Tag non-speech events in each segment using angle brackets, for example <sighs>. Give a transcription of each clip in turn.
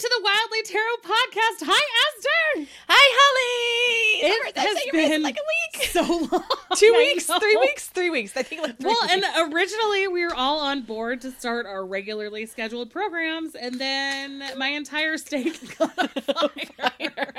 to the Wildly Tarot podcast. Hi, Esther. Hi, Holly. It has I said you raised been like a week, <laughs> So long. <laughs> two weeks, three weeks, three weeks. I think like three Well, weeks. and originally we were all on board to start our regularly scheduled programs, and then my entire state <laughs> got on fire.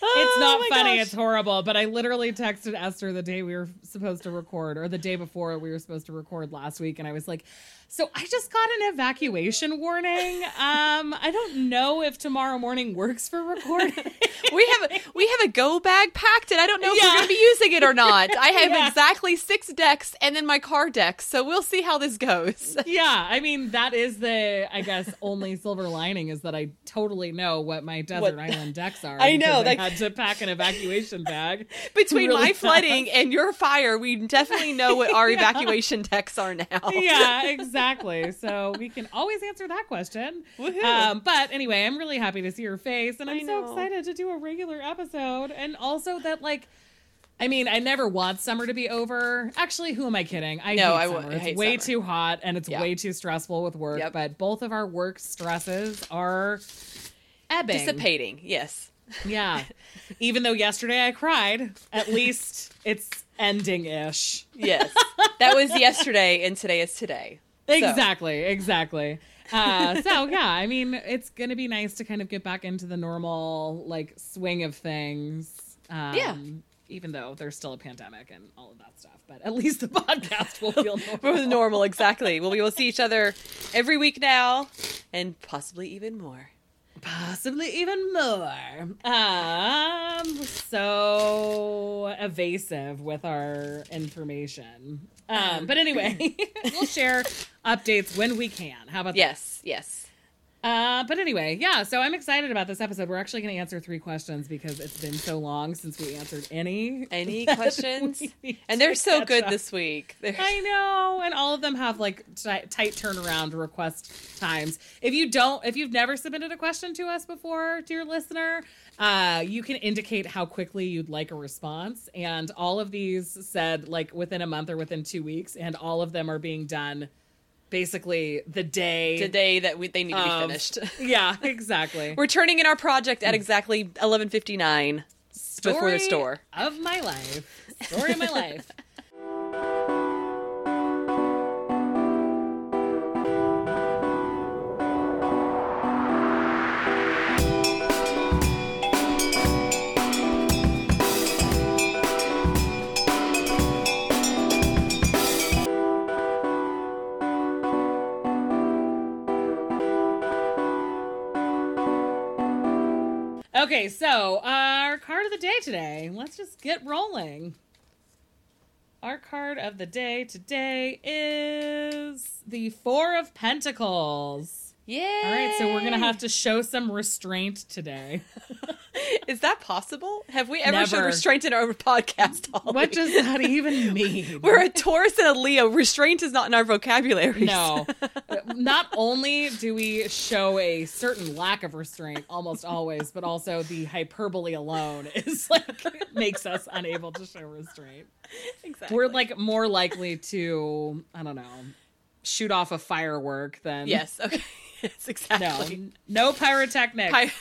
It's Oh not my funny. gosh. It's horrible. But I literally texted Esther the day we were supposed to record, or the day before we were supposed to record last week, and I was like, "So I just got an evacuation warning. <laughs> Um, I don't know if tomorrow morning works for recording." <laughs> we have a, we have a go bag packed, and I don't know if Yeah. we're going to be using it or not. I have Yeah. exactly six decks, and then my card deck. So we'll see how this goes. <laughs> yeah, I mean that is the I guess only silver lining is that I totally know what my desert What- island decks are. I know, because I had to pack an evacuation bag. Between really my flooding and your fire, we definitely know what our evacuation decks are now. yeah, exactly. So we can always answer that question. Um, but anyway, I'm really happy to see your face, and I'm so excited to do a regular episode, and also that like. I mean, I never want summer to be over. Actually, who am I kidding? I No, hate I w- summer. It's hate way summer. too hot and it's way too stressful with work. Yep. But both of our work stresses are ebbing. Dissipating, yes. Yeah. <laughs> Even though yesterday I cried, at least it's ending ish. Yes. that was yesterday, and today is today. So- Exactly, exactly. Uh, so yeah, I mean, it's gonna be nice to kind of get back into the normal like swing of things. Um, Yeah. Even though there's still a pandemic and all of that stuff, but at least the <laughs> podcast will feel <laughs> normal. normal, exactly. Well, we will see each other every week now, and possibly even more. Possibly even more. Um, so evasive with our information. Um, but anyway, <laughs> we'll share updates when we can. How about that? Yes, yes. Uh, but anyway, yeah. So I'm excited about this episode. We're actually going to answer three questions because it's been so long since we answered any. Any <laughs> questions? And they're so good up. this week. They're- I know, and all of them have like ti- tight turnaround request times. If you don't, if you've never submitted a question to us before, dear listener, uh, you can indicate how quickly you'd like a response. And all of these said like within a month or within two weeks, and all of them are being done basically the day. the day that we, they need to be finished. <laughs> Yeah, exactly. <laughs> We're turning in our project at mm. exactly 11:59 before the Story store. of my life. Story of my life. <laughs> Okay, so our card of the day today. Let's just get rolling. Our card of the day today is the Four of Pentacles. Yeah. All right, so we're gonna have to show some restraint today. <laughs> Is that possible? Have we ever showed Never. restraint in our podcast? Holly? What does that <laughs> even mean? We're a Taurus and a Leo. Restraint is not in our vocabulary. No. <laughs> Not only do we show a certain lack of restraint almost always, but also the hyperbole alone is like makes us unable to show restraint. exactly. We're like more likely to, I don't know, shoot off a firework then. yes. Okay. <laughs> Yes. No, Exactly. no no pyrotechnics. Hi-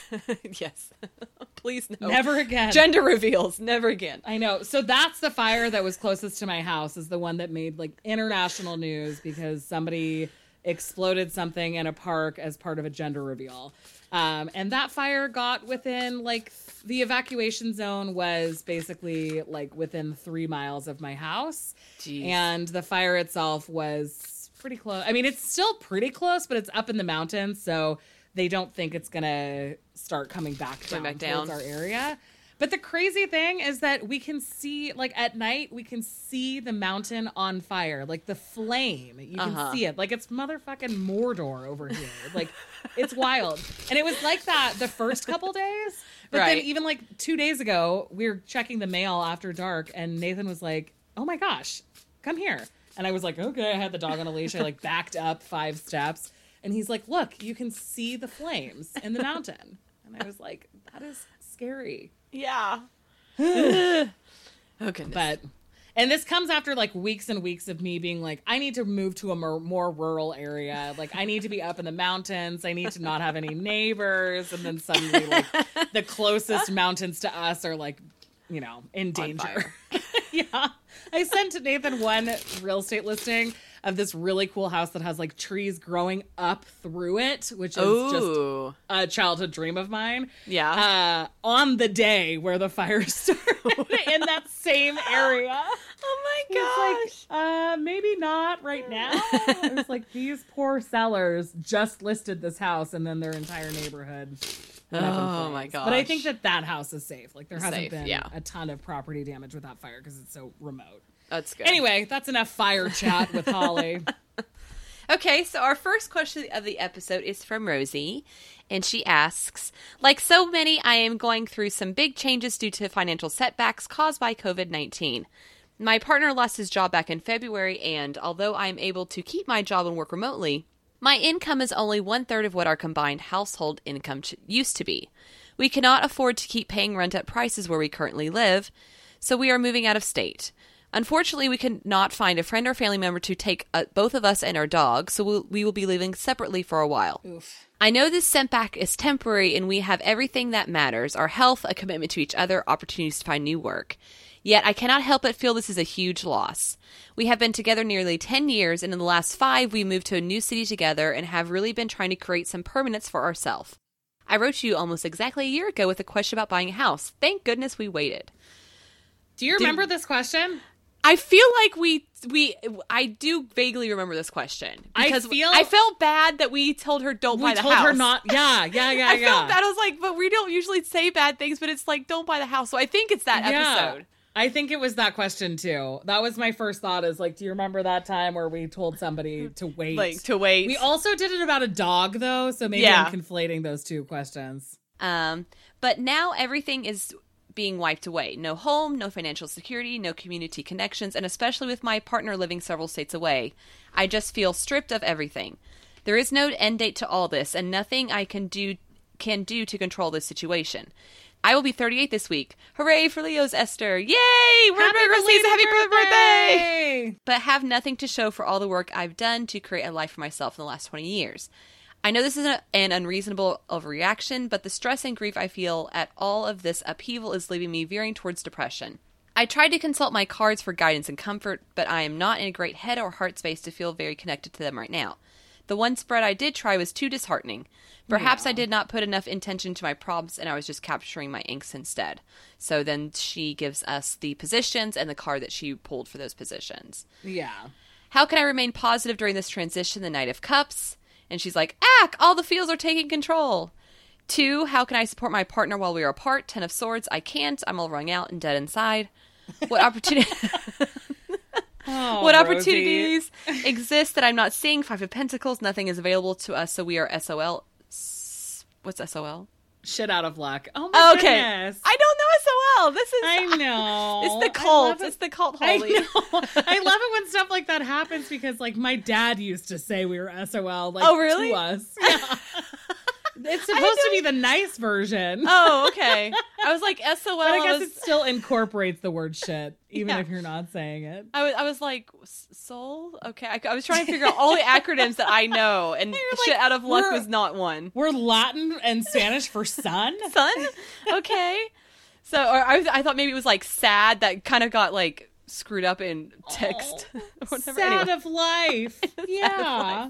<laughs> yes. <laughs> Please no. Never again. Gender reveals. Never again. I know. So that's the fire that was closest to my house is the one that made like international news because somebody exploded something in a park as part of a gender reveal. Um, and that fire got within like th- the evacuation zone was basically like within three miles of my house. Jeez. And the fire itself was pretty close. I mean, it's still pretty close, but it's up in the mountains, so they don't think it's gonna start coming back down, back towards down. our area. But the crazy thing is that we can see, like at night, we can see the mountain on fire, like the flame. You can Uh-huh. see it, like it's motherfucking Mordor over here. Like it's wild, and it was like that the first couple days. But then even like two days ago, we were checking the mail after dark, and Nathan was like, "Oh my gosh, come here!" And I was like, "Okay." I had the dog on a leash. I like backed up five steps, and he's like, "Look, you can see the flames in the mountain." And I was like, "That is scary." Yeah. <sighs> oh goodness. But And this comes after like weeks and weeks of me being like, I need to move to a more, more rural area. Like, I need to be up in the mountains. I need to not have any neighbors. And then suddenly, like, the closest mountains to us are like, you know, in danger. <laughs> yeah. I sent Nathan one real estate listing of this really cool house that has like trees growing up through it, which is just a childhood dream of mine. Yeah. Uh, on the day where the fire <laughs> started in that same area. oh my It's like, uh, maybe not right now. it's like these poor sellers just listed this house and then their entire neighborhood. Went up in Oh my flames. But I think that that house is safe. Like there hasn't Safe, been yeah. a ton of property damage with that fire because it's so remote. That's good. Anyway, that's enough fire <laughs> chat with Holly. <laughs> Okay, so our first question of the episode is from Rosie, and she asks Like so many, I am going through some big changes due to financial setbacks caused by COVID 19. My partner lost his job back in February, and although I am able to keep my job and work remotely, my income is only one third of what our combined household income ch- used to be. We cannot afford to keep paying rent at prices where we currently live, so we are moving out of state. Unfortunately, we could not find a friend or family member to take uh, both of us and our dog, so we'll, we will be living separately for a while. Oof. I know this setback is temporary and we have everything that matters our health, a commitment to each other, opportunities to find new work. Yet I cannot help but feel this is a huge loss. We have been together nearly 10 years, and in the last five, we moved to a new city together and have really been trying to create some permanence for ourselves. I wrote to you almost exactly a year ago with a question about buying a house. Thank goodness we waited. Do you remember this question? I feel like we we I do vaguely remember this question I because feel- I felt bad that we told her don't buy the house. We told her not. Yeah, yeah, <laughs> yeah, I yeah. felt bad. I was like, but we don't usually say bad things, but it's like don't buy the house. So I think it's that episode. I think it was that question too. That was my first thought is like, do you remember that time where we told somebody to <laughs> wait? Like to wait. we also did it about a dog though, so maybe Yeah. I'm conflating those two questions. Um, but now everything is being wiped away. No home, no financial security, no community connections, and especially with my partner living several states away, I just feel stripped of everything. There is no end date to all this, and nothing I can do can do to control this situation. I will be 38 this week. Hooray for Leo's Esther! Yay! We're Happy to happy birthday! birthday! but have nothing to show for all the work I've done to create a life for myself in the last 20 years. I know this is an unreasonable overreaction, but the stress and grief I feel at all of this upheaval is leaving me veering towards depression. I tried to consult my cards for guidance and comfort, but I am not in a great head or heart space to feel very connected to them right now. The one spread I did try was too disheartening. Perhaps I did not put enough intention to my problems and I was just capturing my inks instead. So then she gives us the positions and the card that she pulled for those positions. Yeah. How can I remain positive during this transition? The Knight of Cups. And she's like, Ack, all the feels are taking control. Two, how can I support my partner while we are apart? Ten of Swords, I can't. I'm all wrung out and dead inside. What opportunity? <laughs> <laughs> Oh, what opportunities exist that I'm not seeing? Five of Pentacles, nothing is available to us, so we are SOL. What's SOL? Shit out of luck. Oh my Okay, goodness. I don't know SOL. This is I <laughs> know. It's the cult. it. It's the cult, I know. I <laughs> love it when stuff like that happens because, like, my dad used to say we were SOL. Like, Oh, really? To us. <laughs> Yeah. It's supposed to be the nice version. Oh, <laughs> okay. I was like SOL. but I guess was- it still incorporates the word shit, even Yeah. if you're not saying it. I was, I was like, "S- soul? Okay. I, I was trying to figure out all the acronyms that I know, and <laughs> You're shit out of luck was not one. We're Latin and Spanish for sun. <laughs> Sun? Okay. So, or I, was- I thought maybe it was like sad that kind of got like screwed up in text whatever. Sad Anyway. of life. Yeah.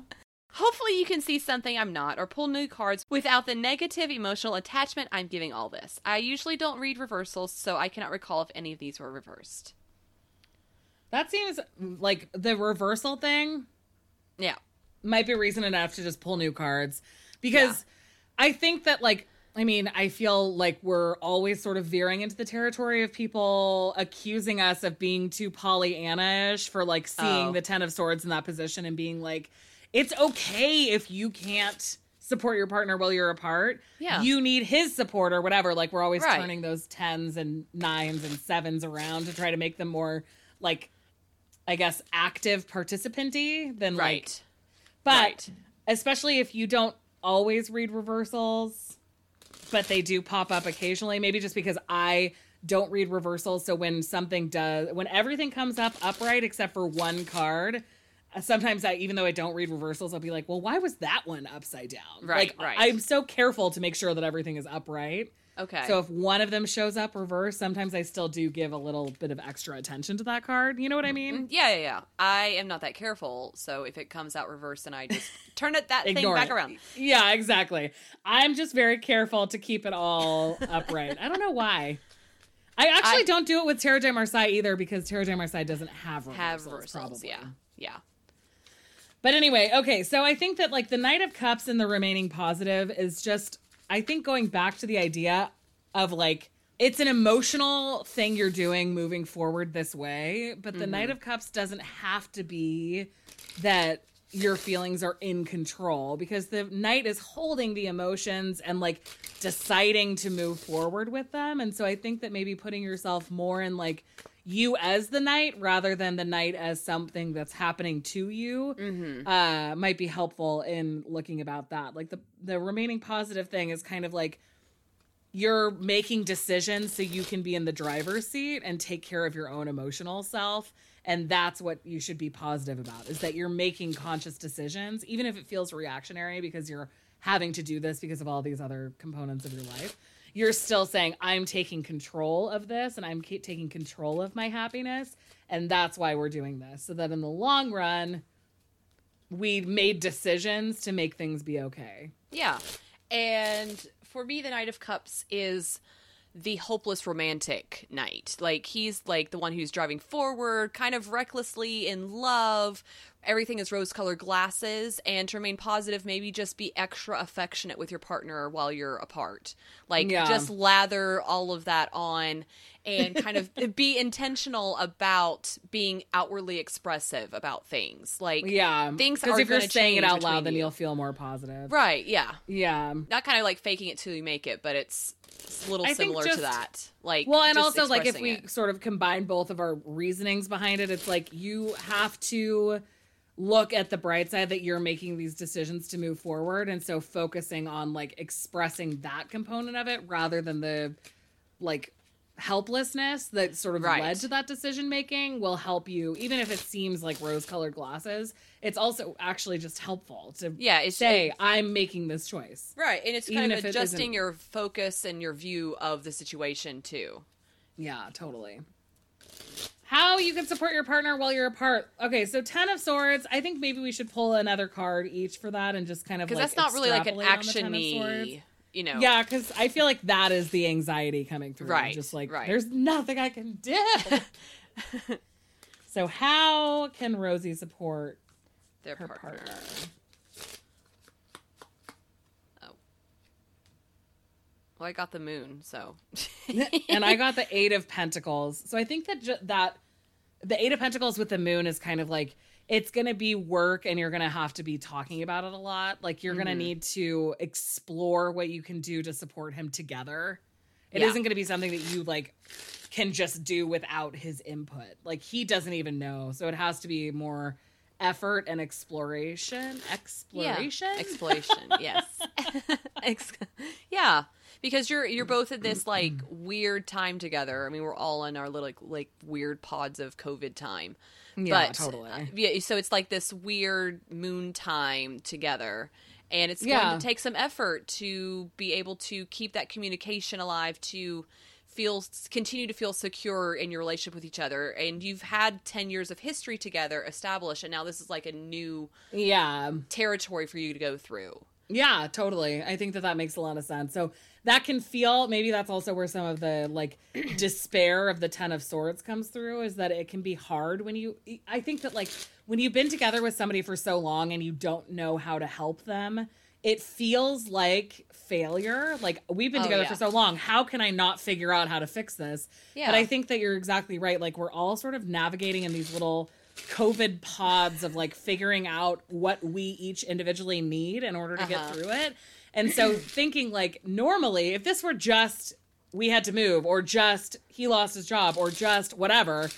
Hopefully, you can see something I'm not or pull new cards without the negative emotional attachment I'm giving all this. I usually don't read reversals, so I cannot recall if any of these were reversed. That seems like the reversal thing Yeah. might be reason enough to just pull new cards because I think that like I mean, I feel like we're always sort of veering into the territory of people accusing us of being too Pollyanna-ish for like seeing Oh. the Ten of Swords in that position and being like, it's okay if you can't support your partner while you're apart. Yeah. You need his support or whatever. Like we're always Right. turning those tens and nines and sevens around to try to make them more like I guess active participanty than like Right. but Right. especially if you don't always read reversals, but they do pop up occasionally, maybe just because I don't read reversals. So when something does, when everything comes up upright except for one card, sometimes I, even though I don't read reversals, I'll be like, well, why was that one upside down? Right, like, right. I'm so careful to make sure that everything is upright. Okay. So if one of them shows up reverse, sometimes I still do give a little bit of extra attention to that card. You know what I mean? Mm-hmm. yeah, yeah, yeah. I am not that careful, so if it comes out reverse, then I just <laughs> turn it that thing back it. around. Yeah, exactly. I'm just very careful to keep it all <laughs> upright. I don't know why. I actually I- don't do it with Tarot de Marseille either because Tarot de Marseille doesn't have reversals. Have reversals, probably. yeah, yeah. But anyway, okay, so I think that like the Knight of Cups and the remaining positive is just I think going back to the idea of like it's an emotional thing you're doing moving forward this way, but the Knight mm-hmm. of Cups doesn't have to be that your feelings are in control because the knight is holding the emotions and like deciding to move forward with them. And so I think that maybe putting yourself more in like you as the knight rather than the knight as something that's happening to you uh, might be helpful in looking about that. Like the the remaining positive thing is kind of like you're making decisions so you can be in the driver's seat and take care of your own emotional self. And that's what you should be positive about is that you're making conscious decisions even if it feels reactionary because you're having to do this because of all these other components of your life you're still saying i'm taking control of this and i'm taking control of my happiness and that's why we're doing this so that in the long run we made decisions to make things be okay Yeah. And for me, the Knight of Cups is the hopeless romantic knight. Like, he's like the one who's driving forward, kind of recklessly in love. Everything is rose colored glasses. And to remain positive, maybe just be extra affectionate with your partner while you're apart. Like, Yeah. just lather all of that on and kind of <laughs> be intentional about being outwardly expressive about things. Like, yeah Things because if you're saying it out loud then you. you'll feel more positive right, yeah. yeah not kind of like faking it till you make it, but it's, it's a little I similar just- to that. Like, Well, and also like if we it. sort of combine both of our reasonings behind it, it's like you have to look at the bright side that you're making these decisions to move forward and so focusing on like expressing that component of it rather than the like helplessness that sort of Right. led to that decision making will help you even if it seems like rose colored glasses it's also actually just helpful to yeah, it's say i'm making this choice right, and it's kind of adjusting your focus and your view of the situation too. Yeah, totally. How you can support your partner while you're apart. Okay, so Ten of Swords. I think maybe we should pull another card each for that and just kind of Because like that's not really like an extrapolate on the Ten of Swords. action-y, you know. Yeah, because I feel like that is the anxiety coming through. Right, Just like right. there's nothing I can do. <laughs> so how can Rosie support their her partner. partner? Oh. Well, I got the moon, so <laughs> and I got the Eight of Pentacles. So I think that ju- that the Eight of Pentacles with the Moon is kind of like it's going to be work, and you're going to have to be talking about it a lot. Like you're going to mm-hmm. need to explore what you can do to support him together. It Yeah. not going to be something that you like can just do without his input. Like he doesn't even know, so it has to be more effort and exploration. Exploration. Yeah. Exploration, yes. <laughs> <laughs> Ex- yeah, because you're you're both at this like weird time together. I mean, we're all in our little like, like weird pods of COVID time. yeah, but totally. uh, yeah, so it's like this weird moon time together. And it's Yeah. going to take some effort to be able to keep that communication alive, to feel continue to feel secure in your relationship with each other. And you've had 10 years of history together established and now this is like a new yeah. territory for you to go through. Yeah, totally. I think that that makes a lot of sense. So that can feel maybe that's also where some of the like <clears throat> despair of the 10 of swords comes through is that it can be hard when you I think that like when you've been together with somebody for so long and you don't know how to help them, it feels like failure. Like we've been Oh, together yeah. for so long, how can I not figure out how to fix this? Yeah. But I think that you're exactly right. Like we're all sort of navigating in these little COVID pods of like figuring out what we each individually need in order to get Uh-huh. through it. And so thinking like normally, if this were just we had to move or just he lost his job or just whatever,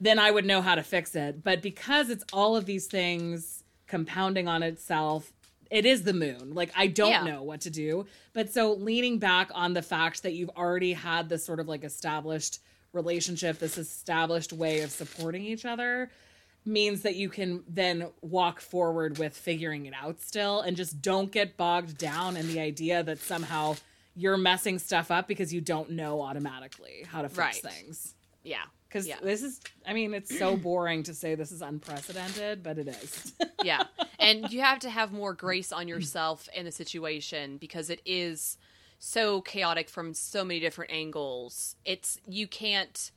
then I would know how to fix it. But because it's all of these things compounding on itself, it is the moon. Like I don't Yeah. know what to do. But so leaning back on the fact that you've already had this sort of like established relationship, this established way of supporting each other means that you can then walk forward with figuring it out still and just don't get bogged down in the idea that somehow you're messing stuff up because you don't know automatically how to fix Right. things. Yeah. Because Yeah. this is, I mean, it's so <clears throat> boring to say this is unprecedented, but it is. <laughs> yeah. And you have to have more grace on yourself in the situation because it is so chaotic from so many different angles. It's you can't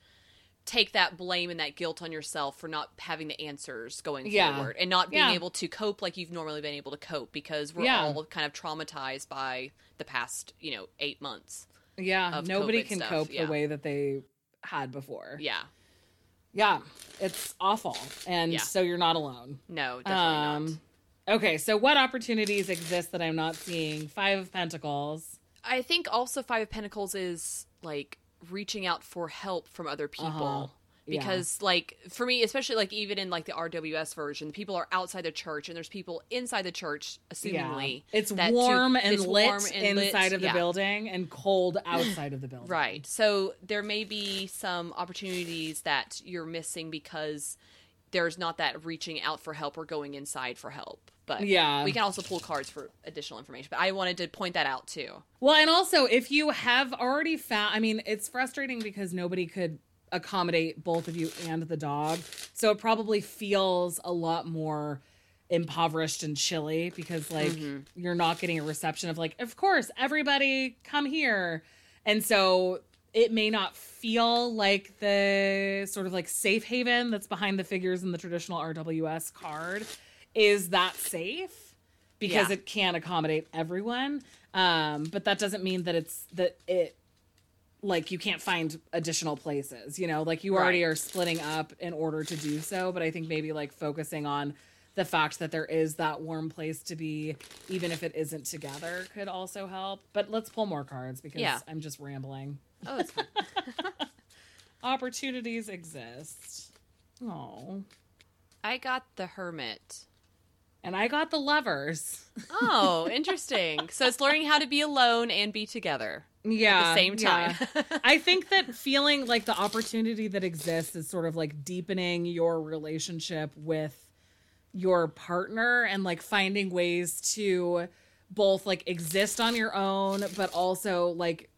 take that blame and that guilt on yourself for not having the answers going Yeah. forward and not being Yeah. able to cope like you've normally been able to cope because we're Yeah. all kind of traumatized by the past, you know, 8 months. yeah, nobody COVID can stuff, cope the way that they had before. Yeah. Yeah, it's awful. And so you're not alone. No, definitely not. Um, okay, so what opportunities exist that I'm not seeing? Five of Pentacles. I think also Five of Pentacles is like reaching out for help from other people. Uh-huh. Yeah. Because like for me, especially like even in like the RWS version, people are outside the church and there's people inside the church, assumingly. Yeah. It's to- warm and it's lit warm and lit, inside of the yeah. building and cold <clears throat> outside of the building. Right. So there may be some opportunities that you're missing because there's not that reaching out for help or going inside for help. But Yeah. we can also pull cards for additional information. But I wanted to point that out too. Well, and also if you have already found, I mean, it's frustrating because nobody could accommodate both of you and the dog. So it probably feels a lot more impoverished and chilly because like mm-hmm. you're not getting a reception of like, of course, everybody come here. And so it may not feel like the sort of like safe haven that's behind the figures in the traditional RWS card is that safe because Yeah. it can't accommodate everyone. Um, but that doesn't mean that it's that it like you can't find additional places, you know, like you already are splitting up in order to do so. But I think maybe like focusing on the fact that there is that warm place to be, even if it isn't together, could also help. But let's pull more cards because Yeah. I'm just rambling. Oh, it's. <laughs> Opportunities exist. Oh. I got the hermit. And I got the lovers. <laughs> Oh, interesting. so it's learning how to be alone and be together. Yeah. At the same yeah. time. <laughs> I think that feeling like the opportunity that exists is sort of like deepening your relationship with your partner and like finding ways to both like exist on your own, but also like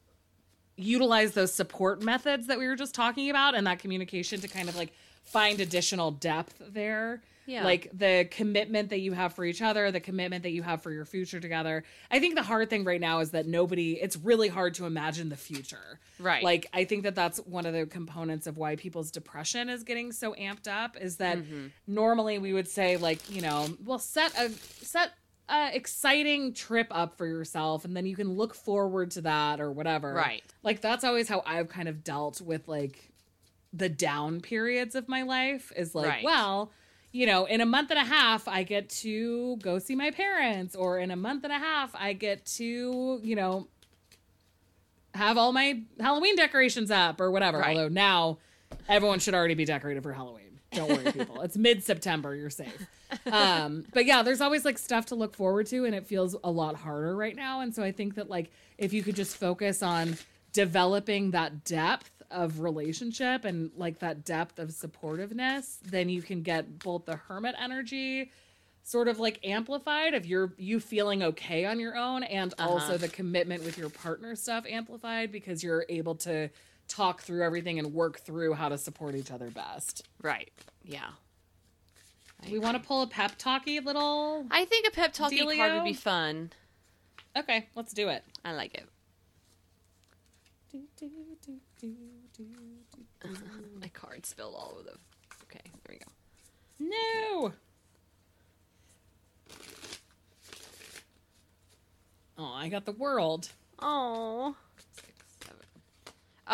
utilize those support methods that we were just talking about and that communication to kind of like find additional depth there. Yeah. Like the commitment that you have for each other, the commitment that you have for your future together. I think the hard thing right now is that nobody, it's really hard to imagine the future. Right. Like, I think that that's one of the components of why people's depression is getting so amped up is that Mm-hmm. normally we would say, like, you know, well, set a, set, a exciting trip up for yourself and then you can look forward to that or whatever. Right. Like that's always how I've kind of dealt with like the down periods of my life is like, Right. well, you know, in a month and a half, I get to go see my parents, or in a month and a half, I get to, you know, have all my Halloween decorations up or whatever. Right. Although now everyone should already be decorated for Halloween. Don't worry, people. It's mid September. You're safe. Um, but yeah, there's always like stuff to look forward to, and it feels a lot harder right now. And so I think that like if you could just focus on developing that depth of relationship and like that depth of supportiveness, then you can get both the hermit energy sort of like amplified of your you feeling okay on your own and also the commitment with your partner stuff amplified because you're able to talk through everything and work through how to support each other best. Right. Yeah. We want to pull a pep talky little I think a pep talking card would be fun. Okay, let's do it. I like it. My card spilled all over the. Okay, there we go. No. Oh, I got the world. Oh.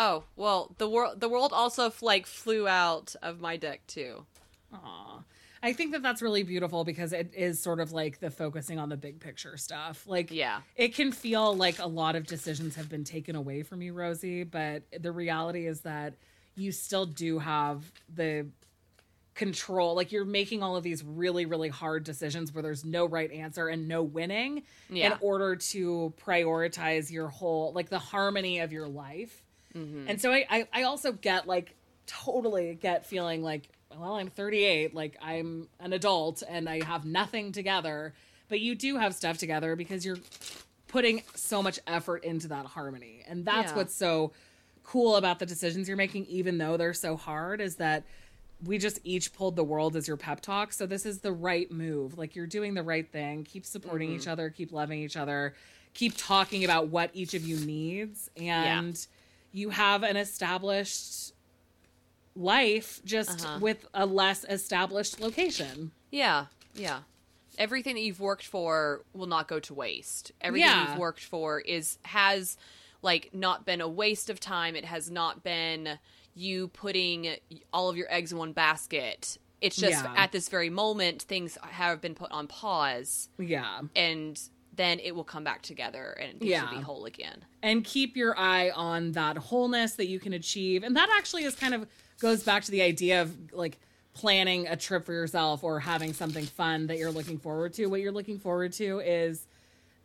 Oh well, the world the world also like flew out of my deck too. Aw. I think that that's really beautiful because it is sort of like the focusing on the big picture stuff. Like, Yeah. it can feel like a lot of decisions have been taken away from you, Rosie, but the reality is that you still do have the control like you're making all of these really really hard decisions where there's no right answer and no winning Yeah. in order to prioritize your whole like the harmony of your life Mm-hmm. and so I, I i also get like totally get feeling like well i'm 38 like i'm an adult and i have nothing together. But you do have stuff together because you're putting so much effort into that harmony. And that's Yeah. what's so cool about the decisions you're making even though they're so hard is that we just each pulled the world as your pep talk. So this is the right move. Like you're doing the right thing. Keep supporting each other. Keep loving each other. Keep talking about what each of you needs. And you have an established life just Uh-huh. with a less established location Yeah, yeah. Everything that you've worked for will not go to waste. Everything Yeah. you've worked for is has like not been a waste of time. It has not been you putting all of your eggs in one basket. It's just Yeah. at this very moment things have been put on pause yeah and then it will come back together and things Yeah. will be whole again. and keep your eye on that wholeness that you can achieve and that actually is kind of goes back to the idea of like planning a trip for yourself or having something fun that you're looking forward to what you're looking forward to is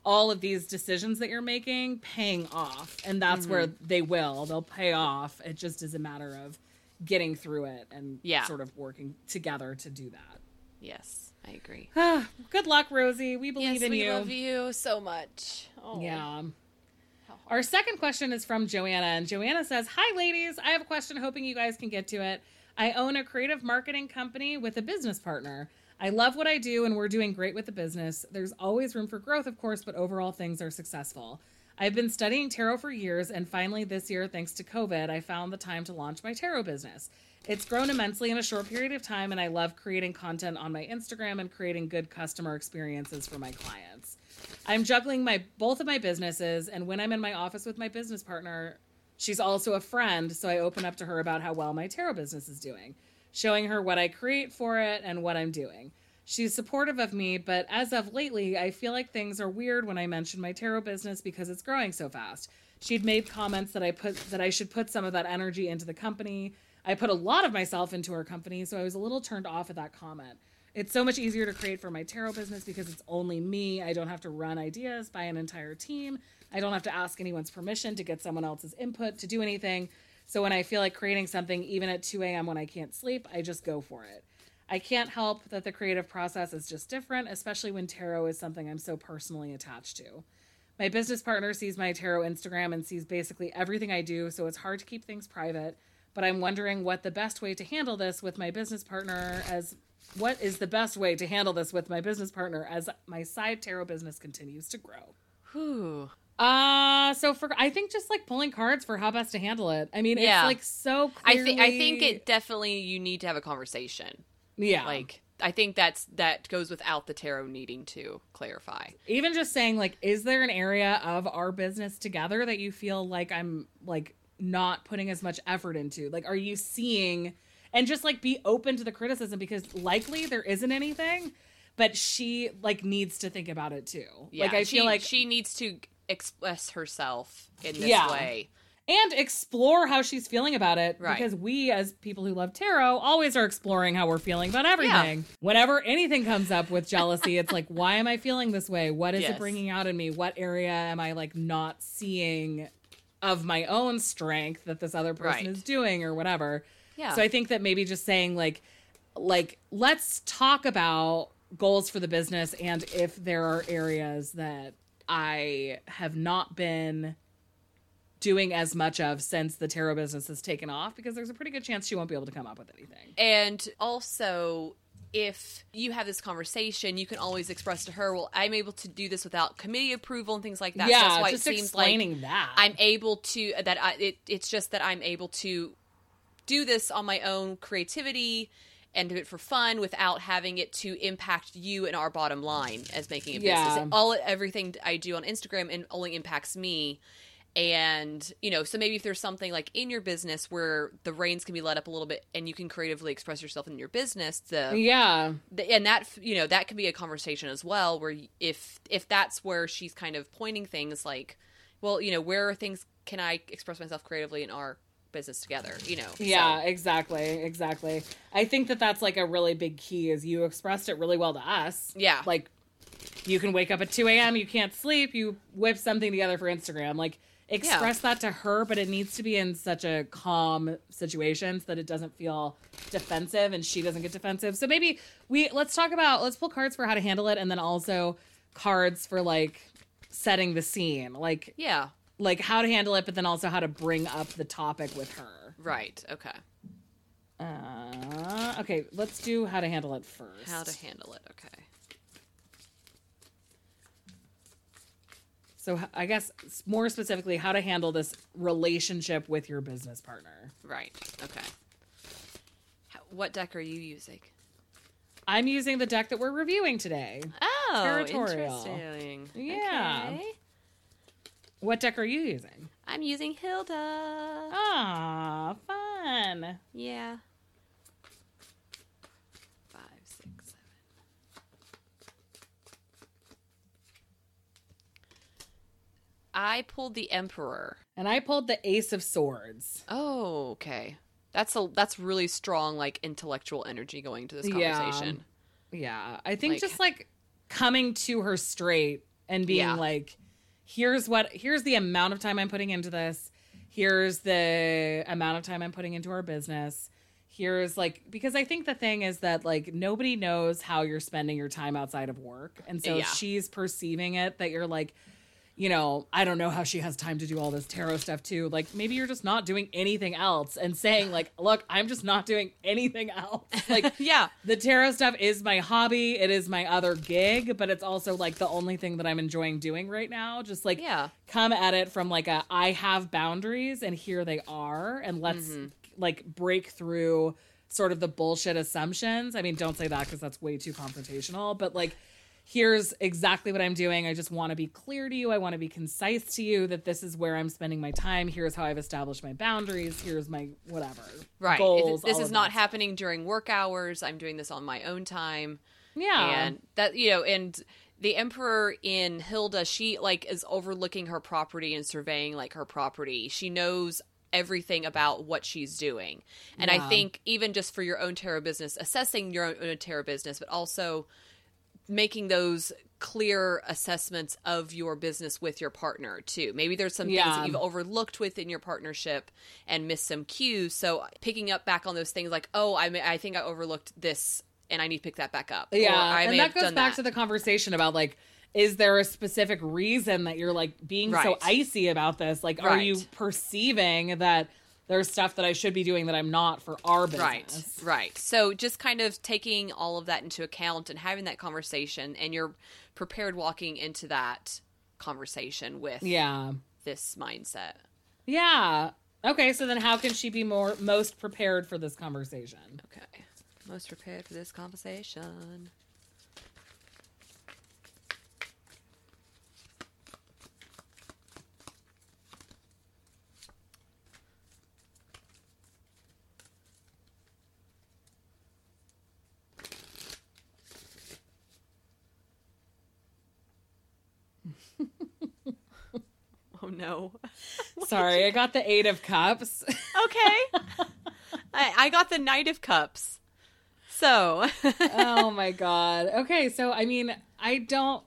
all of these decisions that you're making paying off and that's where Mm-hmm. they will they'll pay off it just is a matter of getting through it and Yeah. sort of working together to do that Yes, I agree. <sighs> good luck rosie we believe yes, in we you We love you so much. Oh. yeah Our second question is from Joanna, and Joanna says, Hi, ladies. I have a question, hoping you guys can get to it. I own a creative marketing company with a business partner. I love what I do, and we're doing great with the business. There's always room for growth, of course, but overall, things are successful. I've been studying tarot for years, and finally, this year, thanks to COVID, I found the time to launch my tarot business. It's grown immensely in a short period of time, and I love creating content on my Instagram and creating good customer experiences for my clients. I'm juggling my both of my businesses, and when I'm in my office with my business partner, she's also a friend, so I open up to her about how well my tarot business is doing, showing her what I create for it and what I'm doing. She's supportive of me, but as of lately, I feel like things are weird when I mention my tarot business because it's growing so fast. She'd made comments that I put that I should put some of that energy into the company. I put a lot of myself into her company, so I was a little turned off at that comment. It's so much easier to create for my tarot business because it's only me. I don't have to run ideas by an entire team. I don't have to ask anyone's permission to get someone else's input to do anything. So when I feel like creating something, even at 2 a.m. when I can't sleep, I just go for it. I can't help that the creative process is just different, especially when tarot is something I'm so personally attached to. My business partner sees my tarot Instagram and sees basically everything I do, so it's hard to keep things private. But I'm wondering what the best way to handle this with my business partner as what is the best way to handle this with my business partner as my side tarot business continues to grow. Whew. Uh so for I think just like pulling cards for how best to handle it. I mean, Yeah. it's like so I think I think it definitely you need to have a conversation. yeah. Like I think that's that goes without the tarot needing to clarify. even just saying like is there an area of our business together that you feel like i'm like not putting as much effort into like are you seeing and just like be open to the criticism because likely there isn't anything but she like needs to think about it too Yeah, like i she, feel like she needs to express herself in this Yeah. way. and explore how she's feeling about it Right. because we as people who love tarot always are exploring how we're feeling about everything whenever anything comes up with jealousy it's like why am i feeling this way what is Yes. it bringing out in me what area am i like not seeing of my own strength that this other person Right. is doing or whatever Yeah. so i think that maybe just saying like like let's talk about goals for the business and if there are areas that i have not been doing as much of since the tarot business has taken off because there's a pretty good chance she won't be able to come up with anything. And also, if you have this conversation, you can always express to her, "Well, I'm able to do this without committee approval and things like that." So yeah, that's why just it seems explaining like that. I'm able to that. I, it, it's just that I'm able to do this on my own creativity and do it for fun without having it to impact you and our bottom line as making a Yeah. business. All everything I do on Instagram and only impacts me. And you know, so maybe if there's something like in your business where the reins can be let up a little bit, and you can creatively express yourself in your business, the yeah, the- and that you know that can be a conversation as well where if if that's where she's kind of pointing things like well you know where are things can i express myself creatively in our business together, you know. Yeah, So, exactly, exactly. I think that that's like a really big key. Is you expressed it really well to us. Yeah. like you can wake up at two a.m. You can't sleep. You whip something together for Instagram. Like express that to her, but it needs to be in such a calm situation so that it doesn't feel defensive and she doesn't get defensive. So maybe we let's talk about let's pull cards for how to handle it, and then also cards for like setting the scene, like yeah. like how to handle it, but then also how to bring up the topic with her. Right. Okay. Uh, okay, let's do how to handle it first. How to handle it. Okay. So I guess more specifically, how to handle this relationship with your business partner. Right. Okay. What deck are you using? I'm using the deck that we're reviewing today. Oh, Territorial. interesting. Yeah. Okay. What deck are you using? I'm using Hilda. Ah, fun. Yeah. Five, six, seven. I pulled the Emperor. And I pulled the Ace of Swords. Oh, okay. That's a that's really strong like intellectual energy going to this Yeah. conversation. Yeah, I think Like- just like coming to her straight and being Yeah. like, here's what, here's the amount of time I'm putting into this. Here's the amount of time I'm putting into our business. Here's like, because I think the thing is that like nobody knows how you're spending your time outside of work. And so Yeah. she's perceiving it that you're like, you know, I don't know how she has time to do all this tarot stuff too. Like maybe you're just not doing anything else and saying like, look, I'm just not doing anything else. <laughs> Like Yeah. the tarot stuff is my hobby. It is my other gig, but it's also like the only thing that I'm enjoying doing right now. Just like Yeah. come at it from like a I have boundaries and here they are and let's Mm-hmm. like break through sort of the bullshit assumptions. I mean, don't say that cuz that's way too confrontational, but like here's exactly what I'm doing. I just want to be clear to you. I want to be concise to you that this is where I'm spending my time. Here's how I've established my boundaries. Here's my whatever. Right. Goals, this is not that stuff. happening during work hours. I'm doing this on my own time. Yeah. and that you know and the emperor in hilda she like is overlooking her property and surveying like her property she knows everything about what she's doing and i think even just for your own tarot business assessing your own, own tarot business but also making those clear assessments of your business with your partner too. Maybe there's some things that you've overlooked within your partnership and missed some cues. So picking up back on those things like, oh, I may, I think I overlooked this and I need to pick that back up. Or Yeah, I and that goes back that. to the conversation about like, is there a specific reason that you're like being so icy about this? Like, are you perceiving that there's stuff that I should be doing that I'm not for our business? Right, right. So just kind of taking all of that into account and having that conversation, and you're prepared walking into that conversation with Yeah. this mindset. Yeah. Okay, so then how can she be more most prepared for this conversation? Okay. Most prepared for this conversation. Oh no. <laughs> Sorry, I got the 8 of cups. Okay. <laughs> I, I got the Knight of Cups. So, <laughs> oh my god. Okay, so I mean, I don't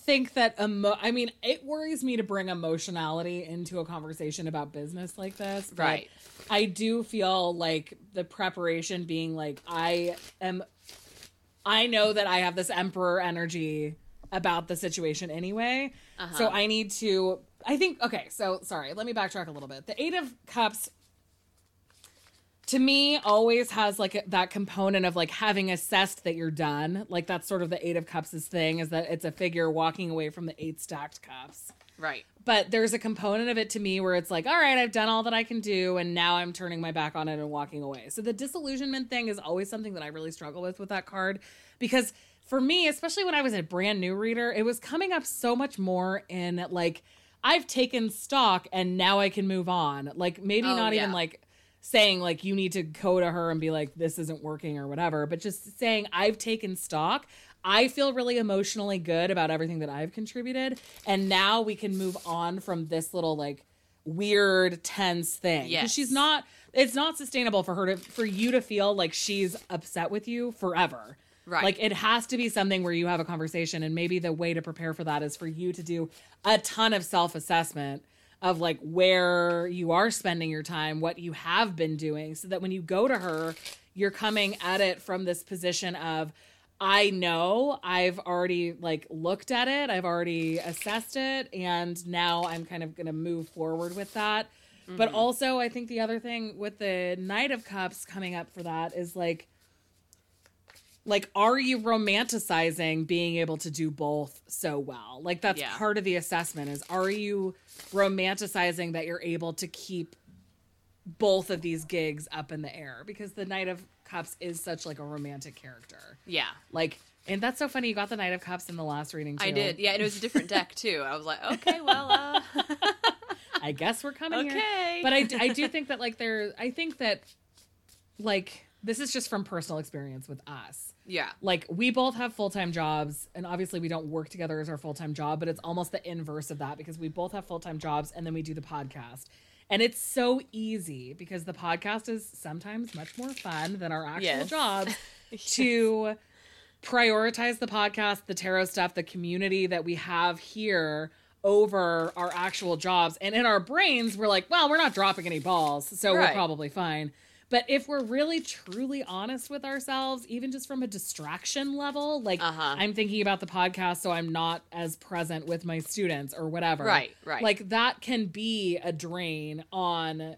think that emo- I mean, it worries me to bring emotionality into a conversation about business like this. but Right. I do feel like the preparation being like I am I know that I have this emperor energy about the situation anyway. So uh-huh. I need to I think okay, so sorry, let me backtrack a little bit. The 8 of cups to me always has like that component of like having assessed that you're done like that's sort of the eight of cups' thing is that it's a figure walking away from the eight stacked cups right. but there's a component of it to me where it's like all right i've done all that i can do and now i'm turning my back on it and walking away so the disillusionment thing is always something that i really struggle with with that card because for me especially when i was a brand new reader it was coming up so much more in like i've taken stock and now i can move on. Like maybe Oh, not even like saying like you need to go to her and be like this isn't working or whatever but just saying i've taken stock. I feel really emotionally good about everything that i've contributed and now we can move on from this little like weird tense thing. Yes. she's not it's not sustainable for her to for you to feel like she's upset with you forever Right. like it has to be something where you have a conversation and maybe the way to prepare for that is for you to do a ton of self-assessment of like where you are spending your time what you have been doing so that when you go to her you're coming at it from this position of I know I've already like looked at it, I've already assessed it, and now I'm kind of going to move forward with that. But mm-hmm. also, I think the other thing with the Knight of Cups coming up for that is like, like, are you romanticizing being able to do both so well? Like, that's Yeah. part of the assessment is are you romanticizing that you're able to keep both of these gigs up in the air? Because the Knight of Cups is such like a romantic character. Yeah. Like, and that's so funny. You got the Knight of Cups in the last reading. Too. I did. Yeah, and it was a different deck too. I was like, okay, well, uh, <laughs> I guess we're coming here. Okay. But I, I do think that like there, I think that like this is just from personal experience with us. yeah. Like we both have full time jobs, and obviously we don't work together as our full time job, but it's almost the inverse of that because we both have full time jobs, and then we do the podcast. And it's so easy because the podcast is sometimes much more fun than our actual Yes. jobs <laughs> to prioritize the podcast, the tarot stuff, the community that we have here over our actual jobs. And in our brains, we're like, well, we're not dropping any balls, so we're probably fine. But if we're really truly honest with ourselves, even just from a distraction level, like Uh-huh. I'm thinking about the podcast, so I'm not as present with my students or whatever. Right, right. Like that can be a drain on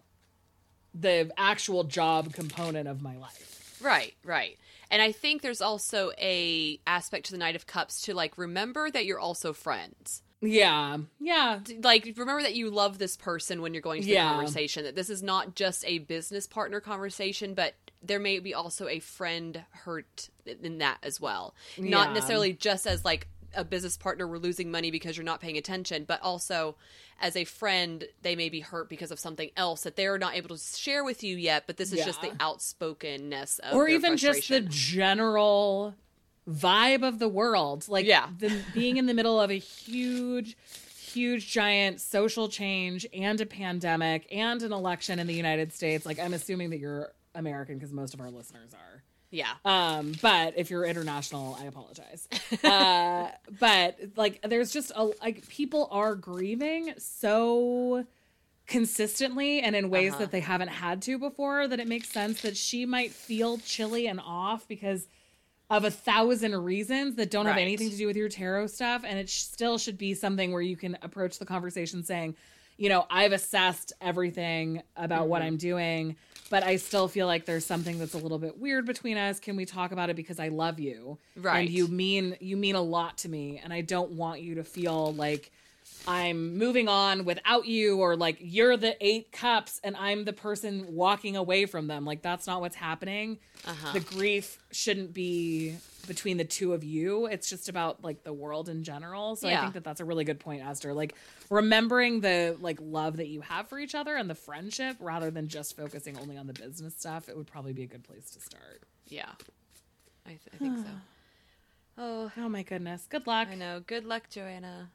the actual job component of my life. Right, right. And I think there's also a aspect to the Knight of Cups to like remember that you're also friends. Yeah. Yeah. Like remember that you love this person when you're going to the Yeah. conversation. That this is not just a business partner conversation, but there may be also a friend hurt in that as well. Not necessarily just as like a business partner we're losing money because you're not paying attention, but also as a friend they may be hurt because of something else that they're not able to share with you yet, but this is just the outspokenness of or even just the general vibe of the world like Yeah. the, being in the middle of a huge huge giant social change and a pandemic and an election in the united states like i'm assuming that you're american because most of our listeners are Yeah. um but if you're international i apologize uh <laughs> but like there's just a like people are grieving so consistently and in ways Uh-huh. that they haven't had to before that it makes sense that she might feel chilly and off because of a thousand reasons that don't have anything to do with your tarot stuff and it sh- still should be something where you can approach the conversation saying you know i've assessed everything about what Mm-hmm. i'm doing but i still feel like there's something that's a little bit weird between us can we talk about it because i love you Right. and you mean you mean a lot to me and i don't want you to feel like I'm moving on without you, or like you're the eight cups and I'm the person walking away from them. Like that's not what's happening. Uh-huh. The grief shouldn't be between the two of you. It's just about like the world in general. So I think that that's a really good point, Esther. Like remembering the like love that you have for each other and the friendship rather than just focusing only on the business stuff. It would probably be a good place to start. Yeah. I, th- I think so. <sighs> Oh, Oh my goodness. Good luck. I know. Good luck, Joanna.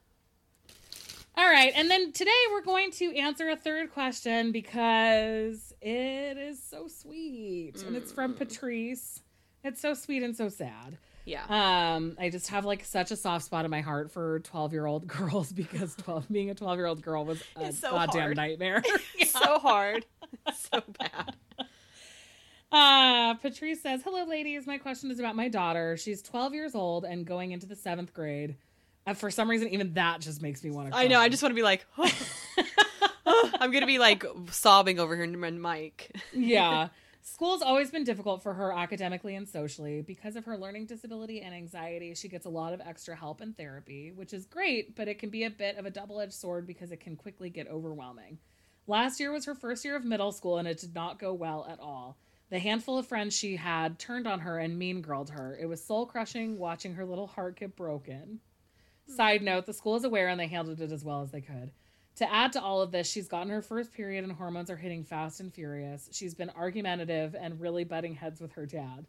All right, and then today we're going to answer a third question because it is so sweet, and it's from Patrice. It's so sweet and so sad. Yeah. Um, I just have like such a soft spot in my heart for twelve-year-old <laughs> girls because twelve being a twelve-year-old girl was a so goddamn hard. nightmare. <laughs> so <laughs> hard. so bad. Uh, Patrice says, Hello, ladies. My question is about my daughter. She's 12 years old and going into the seventh grade. Uh, for some reason, even that just makes me want to I know. I just want to be like, <laughs> I'm going to be like sobbing over here in my mic. yeah. <laughs> School's always been difficult for her academically and socially. Because of her learning disability and anxiety, she gets a lot of extra help and therapy, which is great, but it can be a bit of a double edged sword because it can quickly get overwhelming. Last year was her first year of middle school, and it did not go well at all. The handful of friends she had turned on her and mean girled her. It was soul crushing watching her little heart get broken. Side note, the school is aware and they handled it as well as they could. To add to all of this, she's gotten her first period and hormones are hitting fast and furious. She's been argumentative and really butting heads with her dad.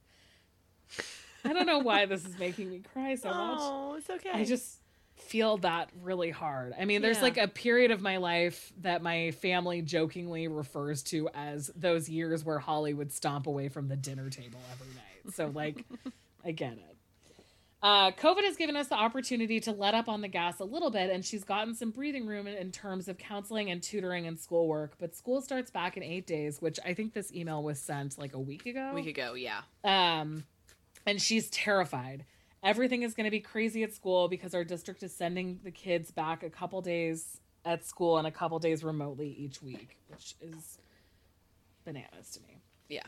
I don't know why this is making me cry so <laughs> much. Oh, it's okay. I just feel that really hard. I mean, there's Yeah. like a period of my life that my family jokingly refers to as those years where Holly would stomp away from the dinner table every night. So, like, I get it. Uh, COVID has given us the opportunity to let up on the gas a little bit, and she's gotten some breathing room in, in terms of counseling and tutoring and schoolwork. But school starts back in eight days, which I think this email was sent like a week ago. We could go, yeah. Um, and she's terrified. Everything is going to be crazy at school because our district is sending the kids back a couple days at school and a couple days remotely each week, which is bananas to me. Yeah.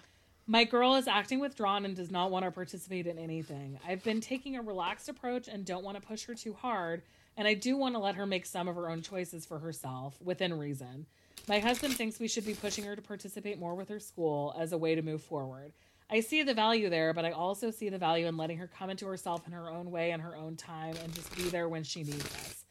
My girl is acting withdrawn and does not want to participate in anything. I've been taking a relaxed approach and don't want to push her too hard, and I do want to let her make some of her own choices for herself within reason. My husband thinks we should be pushing her to participate more with her school as a way to move forward. I see the value there, but I also see the value in letting her come into herself in her own way and her own time and just be there when she needs us.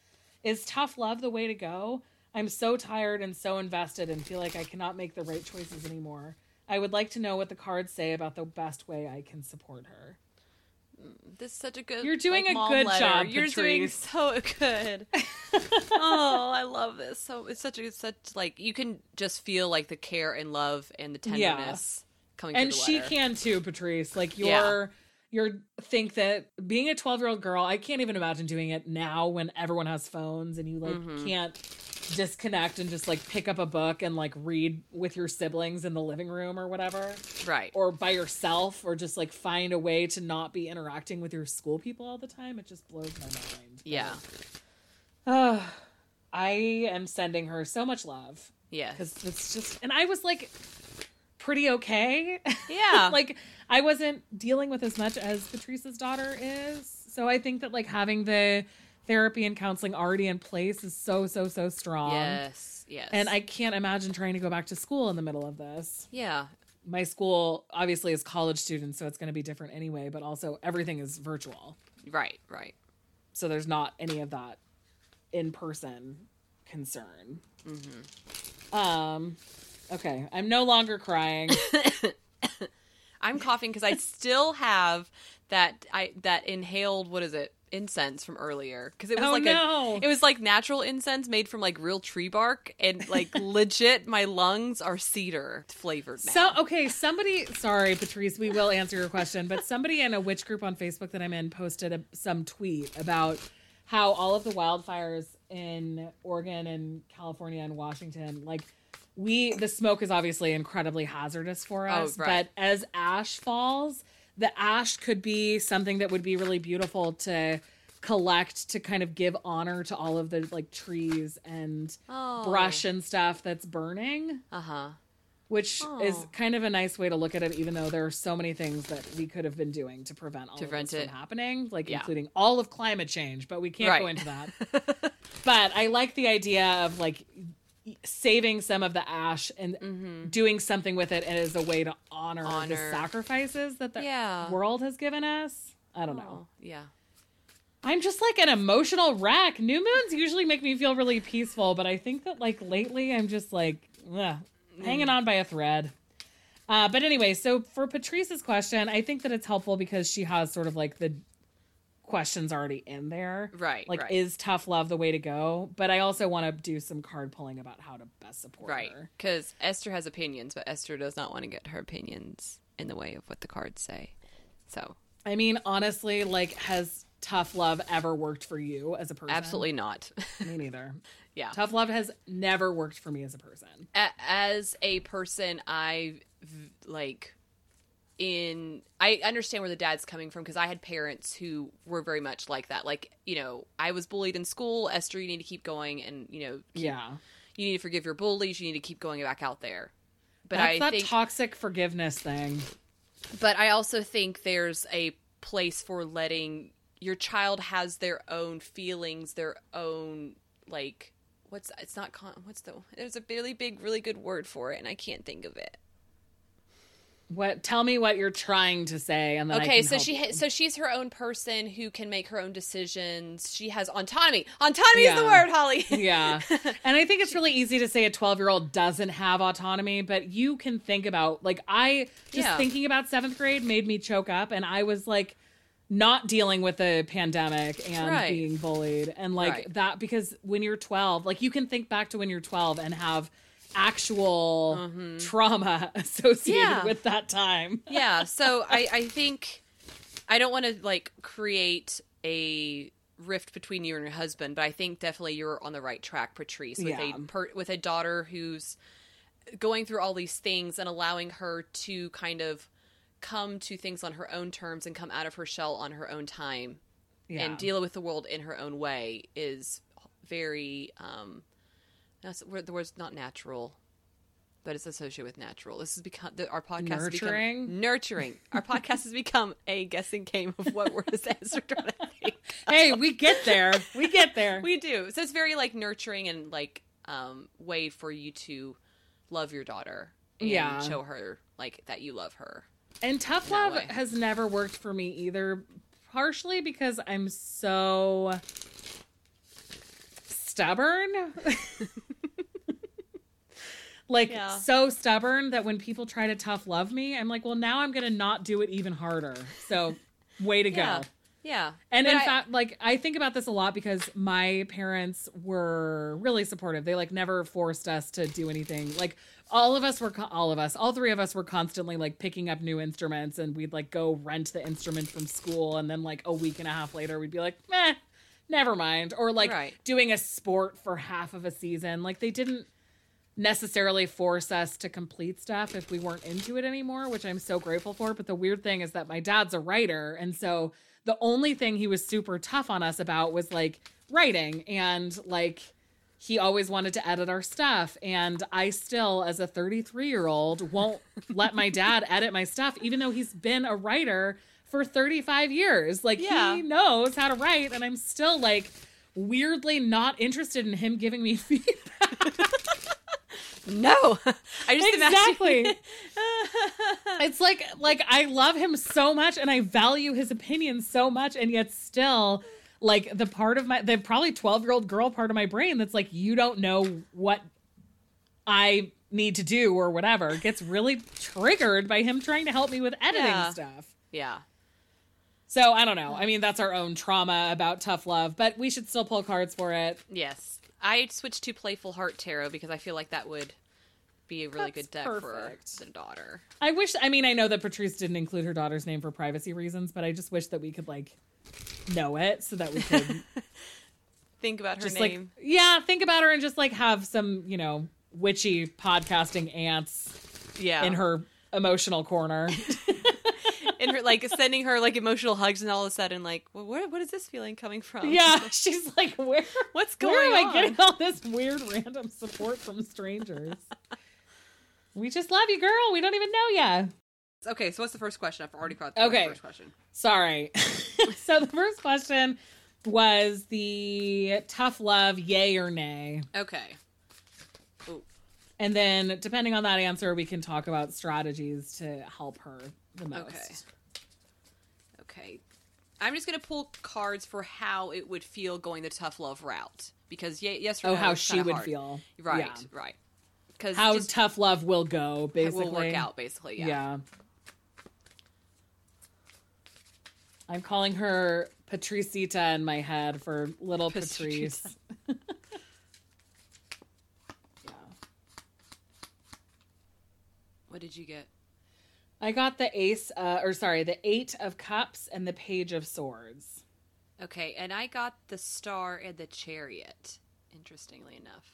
Is tough love the way to go? I'm so tired and so invested and feel like I cannot make the right choices anymore. I would like to know what the cards say about the best way I can support her. This is such a good. You're doing like, a good letter. job, You're doing so <laughs> good. <laughs> oh, I love this. So it's such a such like you can just feel like the care and love and the Yeah. tenderness coming. And she can too, Patrice. Like you're Yeah. you're think that being a 12 year old girl, I can't even imagine doing it now when everyone has phones and you like Mm-hmm. can't disconnect and just like pick up a book and like read with your siblings in the living room or whatever. right. or by yourself or just like find a way to not be interacting with your school people all the time it just blows my mind yeah. uh, <sighs> i am sending her so much love Yeah. because it's just and i was like pretty okay Yeah. <laughs> like i wasn't dealing with as much as patrice's daughter is so i think that like having the therapy and counseling already in place is so so so strong yes. Yes. and i can't imagine trying to go back to school in the middle of this Yeah. my school obviously is college students, so it's going to be different anyway, but also everything is virtual. Right. Right. So there's not any of that in person concern. Um, okay, I'm no longer crying. <laughs> I'm coughing because I still have that I that inhaled what is it incense from earlier because it was Oh, like no. a it was like natural incense made from like real tree bark and like <laughs> legit my lungs are cedar flavored now. so, okay, somebody, sorry, Patrice, we will answer your question, but somebody in a witch group on Facebook that I'm in posted a, some tweet about how all of the wildfires in Oregon and California and Washington, like, we the smoke is obviously incredibly hazardous for Oh, us, right. but as ash falls, the ash could be something that would be really beautiful to collect to kind of give honor to all of the like trees and Oh. brush and stuff that's burning uh huh. which Oh. is kind of a nice way to look at it even though there are so many things that we could have been doing to prevent all prevent of this it. from happening like Yeah. including all of climate change but we can't go into that <laughs> but i like the idea of like saving some of the ash and doing something with it as a way to honor, the Mm-hmm. Sacrifices that the Yeah. world has given us i don't know Oh, yeah. i'm just like an emotional wreck new moons usually make me feel really peaceful but i think that like lately i'm just like ugh, hanging on by a thread uh, but anyway so for patrice's question i think that it's helpful because she has sort of like the questions already in there Right, like right. is tough love the way to go but i also want to do some card pulling about how to best support Right. her Because Esther has opinions, but Esther does not want to get her opinions in the way of what the cards say. So i mean honestly like has tough love ever worked for you as a person absolutely not. <laughs> me neither yeah. tough love has never worked for me as a person a- as a person I like in i understand where the dad's coming from because i had parents who were very much like that. Like you know i was bullied in school. Esther you need to keep going and you know yeah. you need to forgive your bullies. You need to keep going back out there. But That's i that think toxic forgiveness thing. but i also think there's a place for letting your child has their own feelings their own like what's it's not con- what's the there's a really big really good word for it and i can't think of it What? Tell me what you're trying to say, and then I Okay, so she ha- so she's her own person who can make her own decisions. She has autonomy. Autonomy is the word, Holly. <laughs> yeah, and I think it's really easy to say a 12 year old doesn't have autonomy, but you can think about like I just Yeah. thinking about seventh grade made me choke up, and I was like, not dealing with the pandemic and Right. being bullied and like Right. that because when you're 12 like you can think back to when you're 12 and have actual trauma <laughs> associated Mm-hmm. Yeah. with that time <laughs> yeah so i i think i don't want to like create a rift between you and your husband but i think definitely you're on the right track patrice with Yeah. a per, with a daughter who's going through all these things and allowing her to kind of come to things on her own terms and come out of her shell on her own time yeah and deal with the world in her own way is very um that's the word's not natural but it's associated with natural this has become the, our podcast has become- Nurturing? nurturing our podcast has become a guessing game of what word is <laughs> answered on a thing. hey we get there we get there <laughs> we do so it's very like nurturing and like um way for you to love your daughter and Yeah. show her like that you love her And tough love way. has never worked for me either, partially because I'm so stubborn. <laughs> like Yeah. so stubborn that when people try to tough love me, I'm like, well, now I'm gonna not do it even harder. So way to yeah go. yeah And But in I- fact, like I think about this a lot because my parents were really supportive. They like never forced us to do anything. Like all of us were all of us, all three of us were constantly like picking up new instruments and we'd like go rent the instrument from school and then like a week and a half later we'd be like, "Meh, never mind." Or like Right. doing a sport for half of a season. Like they didn't necessarily force us to complete stuff if we weren't into it anymore, which I'm so grateful for. But the weird thing is that my dad's a writer. And so the only thing he was super tough on us about was like writing and like he always wanted to edit our stuff. And I still, as a 33 year old, won't let my dad <laughs> edit my stuff, even though he's been a writer for 35 years. Like Yeah. he knows how to write. And I'm still like, weirdly not interested in him giving me <laughs> feedback. No. I just exactly. Imagine <laughs> it's like like i love him so much and i value his opinion so much and yet still like the part of my the probably 12 year old girl part of my brain that's like you don't know what i need to do or whatever gets really triggered by him trying to help me with editing Yeah. stuff. Yeah. So i don't know. I mean that's our own trauma about tough love but we should still pull cards for it. Yes. I switched to Playful Heart Tarot because I feel like that would be a really That's good deck perfect. for the daughter. i wish i mean i know that patrice didn't include her daughter's name for privacy reasons but i just wish that we could like know it so that we could <laughs> Think about her just name. like yeah think about her and just like have some you know witchy podcasting ants yeah. in her emotional corner <laughs> in her like sending her like emotional hugs and all of a sudden like well, where what is this feeling coming from? <laughs> yeah she's like where What's where going am on? i getting all this weird random support from strangers <laughs> we just love you girl we don't even know ya Okay, so what's the first question? I've already got the the Okay. first question. sorry <laughs> so the first question was the tough love yay or nay Okay. Ooh. and then depending on that answer we can talk about strategies to help her the most Okay. Okay. I'm just gonna pull cards for how it would feel going the tough love route because ye- yes or oh how she would hard. feel Right. Yeah. Right. Because how just tough love will go basically will work out basically. yeah. Yeah. i'm calling her patricita in my head for little patrice yeah <laughs> What did you get? I got the ace uh, or sorry the eight of cups and the page of swords Okay, and I got the star and the chariot. Interestingly enough.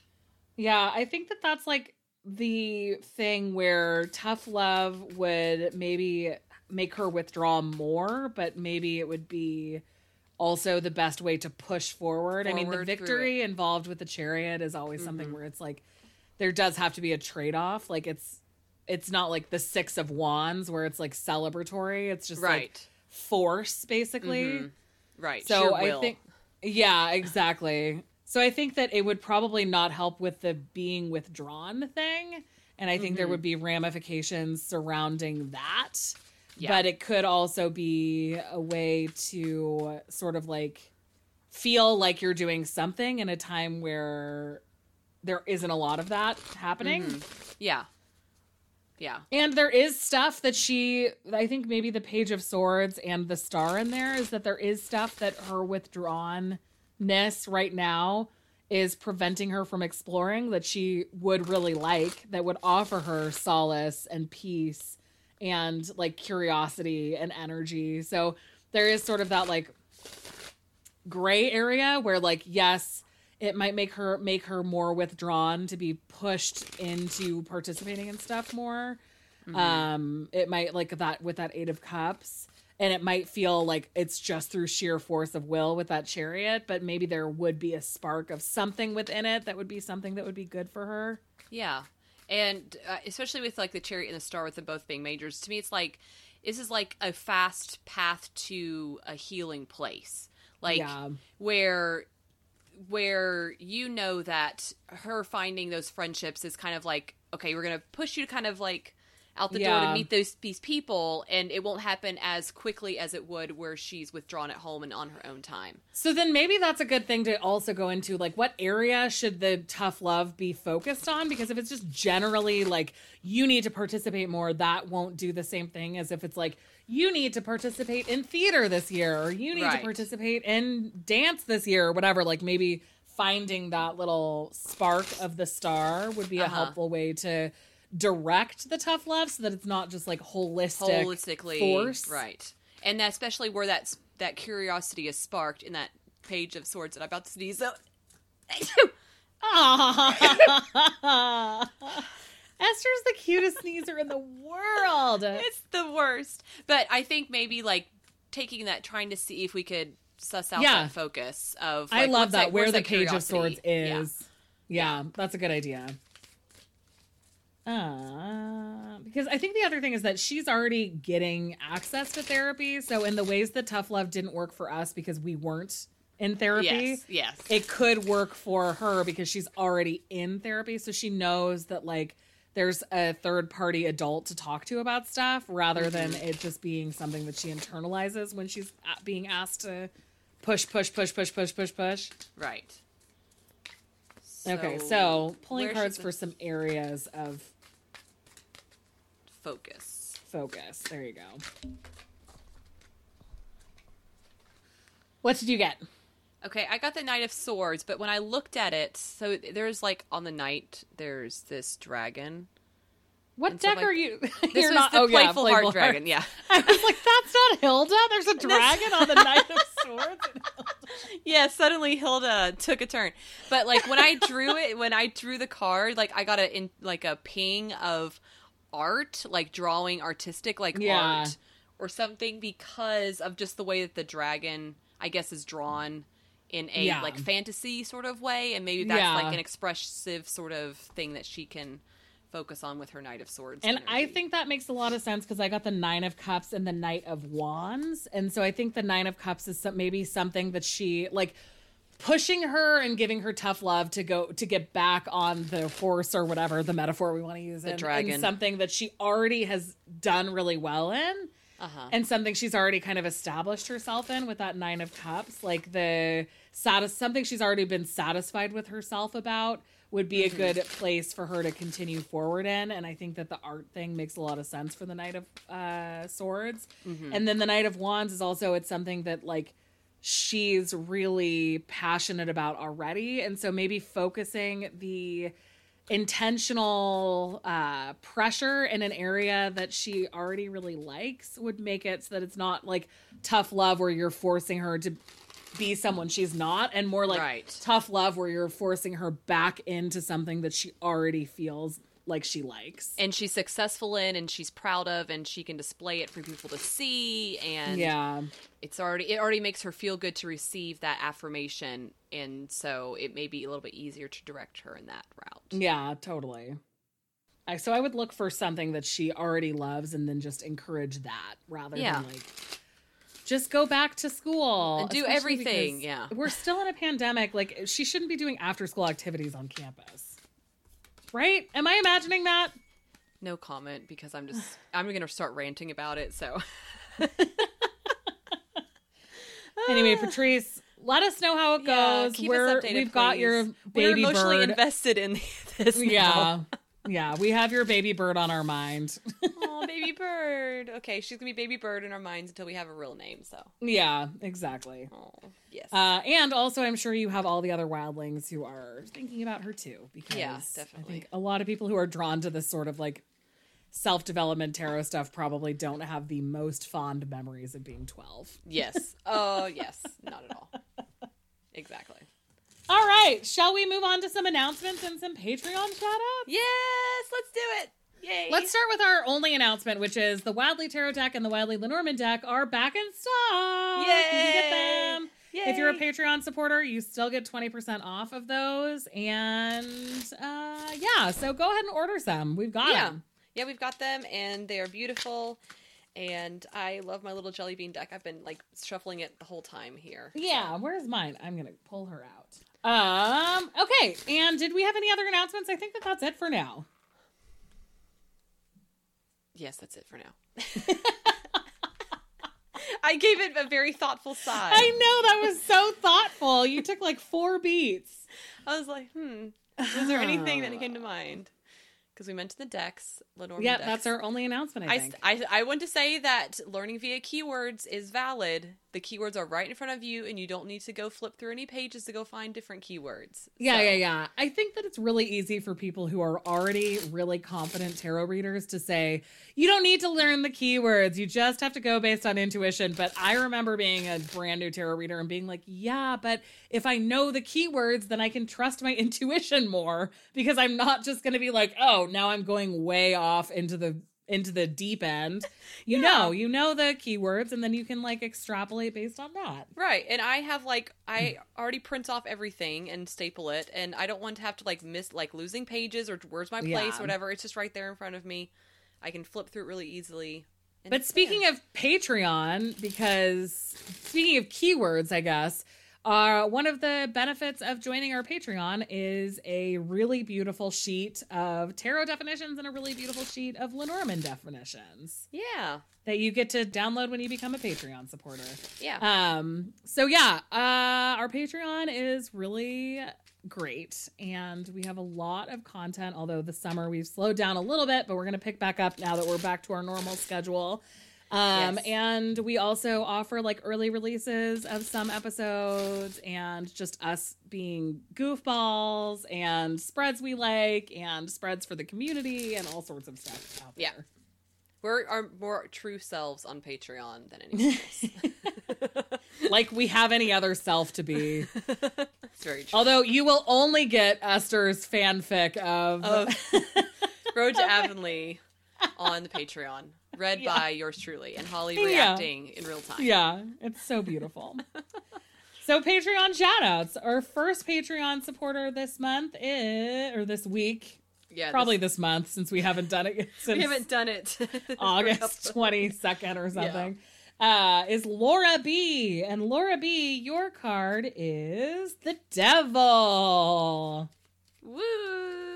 Yeah, I think that that's like the thing where tough love would maybe make her withdraw more, but maybe it would be also the best way to push forward. I mean, the victory involved with the chariot is always something Mm-hmm. where it's like there does have to be a trade-off. Like it's it's not like the 6 of wands where it's like celebratory. It's just like Right. force basically. Mhm. Right. So sheer I think, yeah, exactly. So I think that it would probably not help with the being withdrawn thing, and I think there Mhm. would be ramifications surrounding that. Yeah. But it could also be a way to sort of like feel like you're doing something in a time where there isn't a lot of that happening. Mhm. Yeah. Yeah. And there is stuff that she, I think maybe the Page of Swords and the star in there is that there is stuff that her withdrawnness right now is preventing her from exploring that she would really like, that would offer her solace and peace and like curiosity and energy. So there is sort of that like gray area where like yes it might make her make her more withdrawn to be pushed into participating in stuff more Mm-hmm. um it might like that with that eight of cups and it might feel like it's just through sheer force of will with that chariot but maybe there would be a spark of something within it that would be something that would be good for her Yeah, and uh, especially with like the chariot and the star, with them both being majors, to me, it's like this is like a fast path to a healing place, like Yeah. where where you know that her finding those friendships is kind of like okay, we're gonna push you to kind of like out the door to meet those these people, and it won't happen as quickly as it would where she's withdrawn at home and on her own time. So then maybe that's a good thing to also go into like what area should the tough love be focused on because if it's just generally like you need to participate more that won't do the same thing as if it's like you need to participate in theater this year or you need Right. to participate in dance this year or whatever like maybe finding that little spark of the star would be a Uh-huh. helpful way to direct the tough love so that it's not just like holistic holistically force right and especially where that's that curiosity is sparked in that page of swords that i'm about to sneeze so <laughs> <laughs> Esther's the cutest sneezer in the world. <laughs> it's the worst but i think maybe like taking that trying to see if we could suss out Yeah. that focus of I love what's that, where the that page of curiosity? swords Yeah. is. Yeah, that's a good idea. Uh, because I think the other thing is that she's already getting access to therapy. So in the ways that tough love didn't work for us because we weren't in therapy, yes yes. it could work for her because she's already in therapy. So she knows that like there's a third party adult to talk to about stuff rather than Mm-hmm. it just being something that she internalizes when she's being asked to push push push push push push push. Right. Okay so pulling cards for some areas of focus focus there you go what did you get Okay, I got the Knight of Swords, but when I looked at it, so there's like on the knight, there's this dragon. what And so, deck like, are you <laughs> This You're was not- the oh, yeah, Playful Heart Dragon, yeah. <laughs> I was like, that's not Hilda. There's a <laughs> dragon on the Knight of Swords. yeah, suddenly Hilda took a turn. But like when I drew it, when I drew the card, like I got a in like a ping of art, like drawing artistic like Yeah. art or something because of just the way that the dragon I guess is drawn in a Yeah. like fantasy sort of way and maybe that's Yeah. like an expressive sort of thing that she can focus on with her Knight of Swords. And I think that makes a lot of sense because I got the Nine of Cups and the Knight of Wands. And so I think the Nine of Cups is some, maybe something that she, like, pushing her and giving her tough love to go to get back on the horse or whatever the metaphor we want to use The in, dragon. in something that she already has done really well in uh-huh. and something she's already kind of established herself in with that nine of cups like the satis- something she's already been satisfied with herself about would be a good place for her to continue forward in and i think that the art thing makes a lot of sense for the knight of uh, swords and then the knight of wands is also it's something that like she's really passionate about already and so maybe focusing the intentional uh pressure in an area that she already really likes would make it so that it's not like tough love where you're forcing her to be someone she's not and more like Right. tough love where you're forcing her back into something that she already feels like she likes. And she's successful in and she's proud of and she can display it for people to see and yeah. it's already it already makes her feel good to receive that affirmation. And so it may be a little bit easier to direct her in that route. Yeah totally. I, so i would look for something that she already loves and then just encourage that rather Yeah. than like just go back to school. And do everything, yeah. we're still in a pandemic. Like she shouldn't be doing after school activities on campus right? Am i imagining that? No comment because i'm just <sighs> i'm gonna start ranting about it so. <laughs> Anyway patrice let us know how it Yeah, goes. keep us we're updated, we've got your please. we're baby emotionally bird. invested in <laughs> this now. yeah Yeah, we have your baby bird on our mind. <laughs> oh, baby bird. Okay, she's gonna be baby bird in our minds until we have a real name. So, yeah, exactly. oh yes, Uh, and also, I'm sure you have all the other wildlings who are thinking about her too, because Yeah, definitely. I think a lot of people who are drawn to this sort of like self development tarot stuff probably don't have the most fond memories of being 12. yes. Oh yes, not at all. Exactly. All right, shall we move on to some announcements and some Patreon shout outs? Yes, let's do it. Yay. Let's start with our only announcement, which is the Wildly Tarot deck and the Wildly Lenormand deck are back in stock. You can get them. If you're a Patreon supporter, you still get 20% off of those. And uh, yeah, so go ahead and order some. We've got Yeah. them. Yeah, we've got them and they are beautiful. And I love my little jelly bean deck. I've been like shuffling it the whole time here. Yeah, where's mine? I'm going to pull her out. Um, okay. And did we have any other announcements? I think that that's it for now. Yes, that's it for now. <laughs> <laughs> I gave it a very thoughtful sigh. I know that was so thoughtful. You took like four beats. I was like, hmm, was there anything that came to <sighs> mind? Because we mentioned the decks, Lenormand Yeah, that's our only announcement, I I, think. I, I want to say that learning via keywords is valid. The keywords are right in front of you, and you don't need to go flip through any pages to go find different keywords. Yeah, So- yeah, yeah. I think that it's really easy for people who are already really confident tarot readers to say, you don't need to learn the keywords. You just have to go based on intuition. But I remember being a brand new tarot reader and being like, yeah, but if I know the keywords, then I can trust my <laughs> intuition more because I'm not just going to be like, oh, now I'm going way off into the into the deep end. <laughs> You Yeah. know, you know the keywords and then you can like extrapolate based on that. Right, and I have like I hmm. already print off everything and staple it, and I don't want to have to like miss like losing pages or where's my place, Yeah. whatever. It's just right there in front of me. I can flip through it really easily. But speaking of Patreon, because speaking of keywords, I guess, uh, one of the benefits of joining our Patreon is a really beautiful sheet of tarot definitions and a really beautiful sheet of Lenormand definitions yeah, that you get to download when you become a Patreon supporter. yeah, Um, so yeah, uh, our Patreon is really great and we have a lot of content, although the summer we've slowed down a little bit, but we're going to pick back up now that we're back to our normal schedule. Um, Yes. and we also offer like early releases of some episodes and just us being goofballs and spreads we like and spreads for the community and all sorts of stuff out there. Yeah. we're our more true selves on Patreon than anything <laughs> else. Like we have any other self to be. it's very true. Although you will only get Esther's fanfic of, Of <laughs> Road to Avonlea on the Patreon, read Yeah. by yours truly and Holly Yeah. reacting in real time. yeah, it's so beautiful. <laughs> so Patreon shoutouts. Our first Patreon supporter this month is or this week, yeah, probably this- this month since we haven't done it <laughs> since we haven't done it. <laughs> August twenty second or something. Uh, is Laura B. And Laura B, your card is the devil. Woo!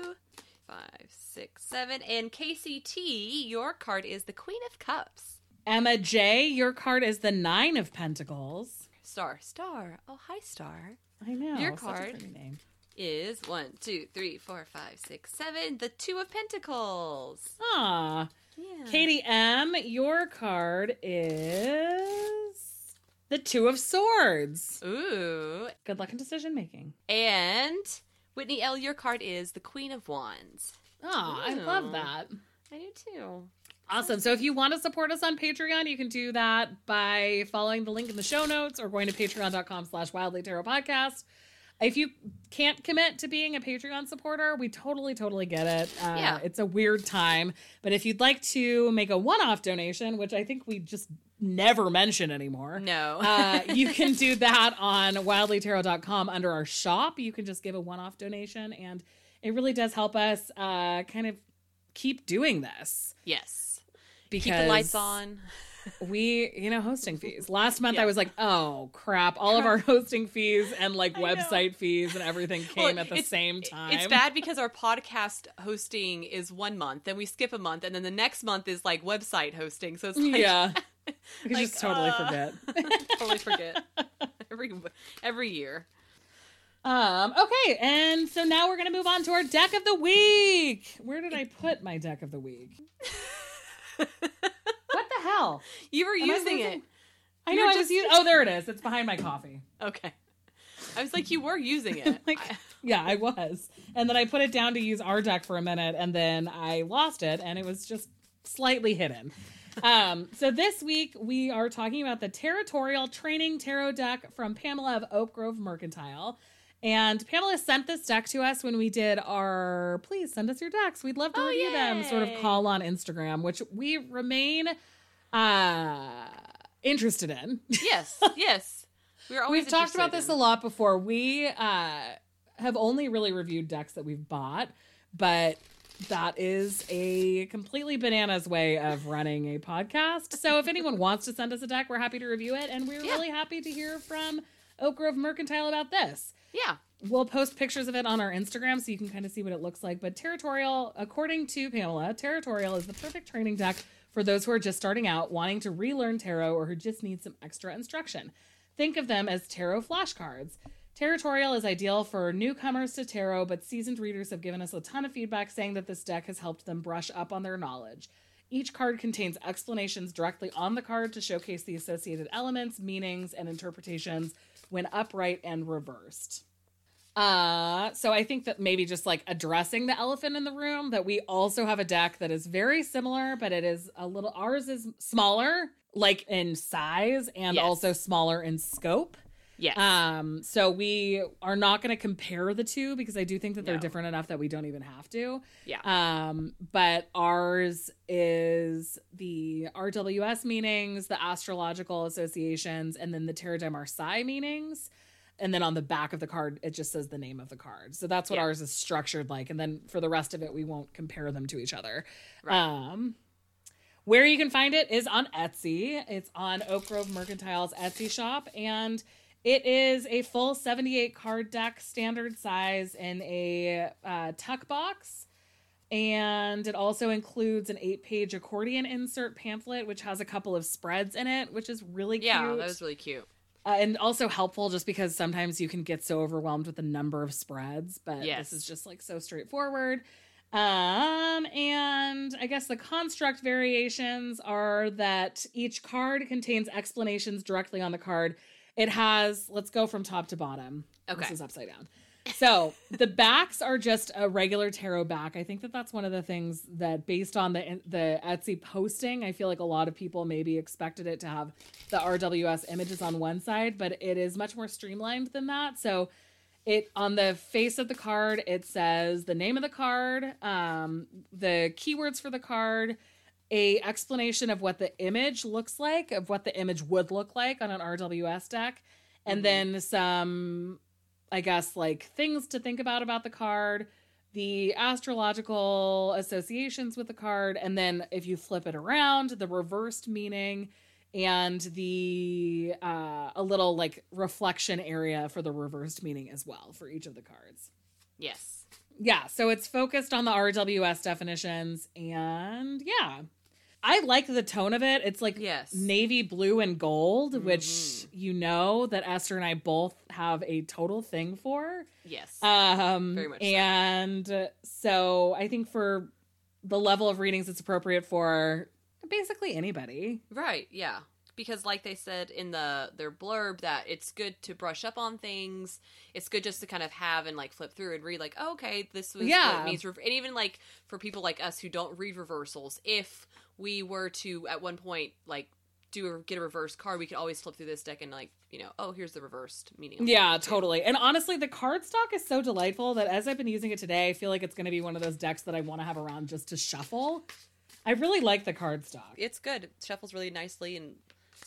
Six, seven, and KCT, your card is the Queen of Cups. Emma J, your card is the nine of pentacles. Star, star. Oh, hi, star. I know. Your card. Is one, two, three, four, five, six, seven. The Two of Pentacles. Ah, Yeah. Katie M, your card is the Two of Swords. Ooh. Good luck in decision making. And Whitney L, your card is the Queen of Wands. Ah, I love that. I do too. Awesome. So if you want to support us on Patreon, you can do that by following the link in the show notes or going to patreon.com slash wildly tarot podcast. If you can't commit to being a Patreon supporter, we totally, totally get it. Uh, Yeah. It's a weird time. But if you'd like to make a one off donation, which I think we just never mention anymore, No. uh, you can do that on wildlytarot.com under our shop. You can just give a one off donation, and it really does help us uh, kind of keep doing this yes. because Keep the lights on. we you know hosting fees last month Yeah. i was like oh crap all of our hosting fees and like I know. website fees and everything came Well, at the same time It's bad because our podcast hosting is one month, then we skip a month, and then the next month is like website hosting. So it's like yeah <laughs> i Like, just totally uh, forget <laughs> totally forget every every year. Um, okay, and so now we're gonna move on to our deck of the week. Where did I put my deck of the week? <laughs> what the hell? You were Am using losing- it. I You know I just- was using. Oh, there it is. It's behind my coffee. Okay. I was like, you were using it. <laughs> Like, yeah, I was. And then I put it down to use our deck for a minute, and then I lost it, and it was just slightly hidden. Um, so this week we are talking about the Tarotorial Training Tarot deck from Pamela of Oak Grove Mercantile. And Pamela sent this deck to us when we did our please send us your decks. We'd love to Oh, review them sort of call on Instagram, which we remain uh interested in. yes, <laughs> yes. We were always We've talked about this a lot before. We uh, have only really reviewed decks that we've bought, but that is a completely bananas way of running a podcast. So if anyone <laughs> wants to send us a deck, we're happy to review it, and we're Yeah. really happy to hear from Oak Grove Mercantile about this. Yeah. We'll post pictures of it on our Instagram so you can kind of see what it looks like. But Tarotorial, according to Pamela, Tarotorial is the perfect training deck for those who are just starting out, wanting to relearn tarot, or who just need some extra instruction. Think of them as tarot flashcards. Tarotorial is ideal for newcomers to tarot, but seasoned readers have given us a ton of feedback saying that this deck has helped them brush up on their knowledge. Each card contains explanations directly on the card to showcase the associated elements, meanings, and interpretations when upright and reversed. Uh, so I think that maybe just like addressing the elephant in the room, that we also have a deck that is very similar, but it is a little ours is smaller, like in size, and Yes. also smaller in scope. Yes. Um, so we are not going to compare the two because I do think that they're No. different enough that we don't even have to. yeah. Um, but ours is the RWS meanings, the astrological associations, and then the Tarot de Marseille meanings. And then on the back of the card, it just says the name of the card. So that's what Yeah. ours is structured like. And then for the rest of it, we won't compare them to each other. Right. Um, where you can find it is on Etsy. It's on Oak Grove Mercantile's Etsy shop. And it is a full 78 card deck, standard size, in a uh, tuck box. And it also includes an eight page accordion insert pamphlet, which has a couple of spreads in it, which is really yeah, cute. that was really cute. Uh, and also helpful just because sometimes you can get so overwhelmed with the number of spreads, but Yes. this is just like so straightforward. Um, and I guess the construct variations are that each card contains explanations directly on the card. It has, let's go from top to bottom. Okay. This is upside down. So the backs are just a regular tarot back. I think that that's one of the things that, based on the the Etsy posting, I feel like a lot of people maybe expected it to have the RWS images on one side, but it is much more streamlined than that. So it on the face of the card it says the name of the card, um, the keywords for the card, a explanation of what the image looks like, of what the image would look like on an RWS deck, and Mhm. then some I guess like things to think about about the card, the astrological associations with the card, and then if you flip it around, the reversed meaning and the uh, a little like reflection area for the reversed meaning as well for each of the cards. Yes. Yeah, so it's focused on the RWS definitions and yeah. I like the tone of it. It's like Yes. navy blue and gold, which Mhm. you know that Esther and I both have a total thing for. Yes. Um Very much and uh, so I think for the level of readings it's appropriate for basically anybody. Right, yeah. Because like they said in the their blurb that it's good to brush up on things. It's good just to kind of have and like flip through and read like, oh, okay, this was Yeah. what it means. And even like for people like us who don't read reversals, if we were to at one point like do a, get a reverse card, we could always flip through this deck and like you know, oh, here's the reversed meaning. Yeah, totally. And honestly, the card stock is so delightful that as I've been using it today, I feel like it's going to be one of those decks that I want to have around just to shuffle. I really like the card stock. It's good. It shuffles really nicely and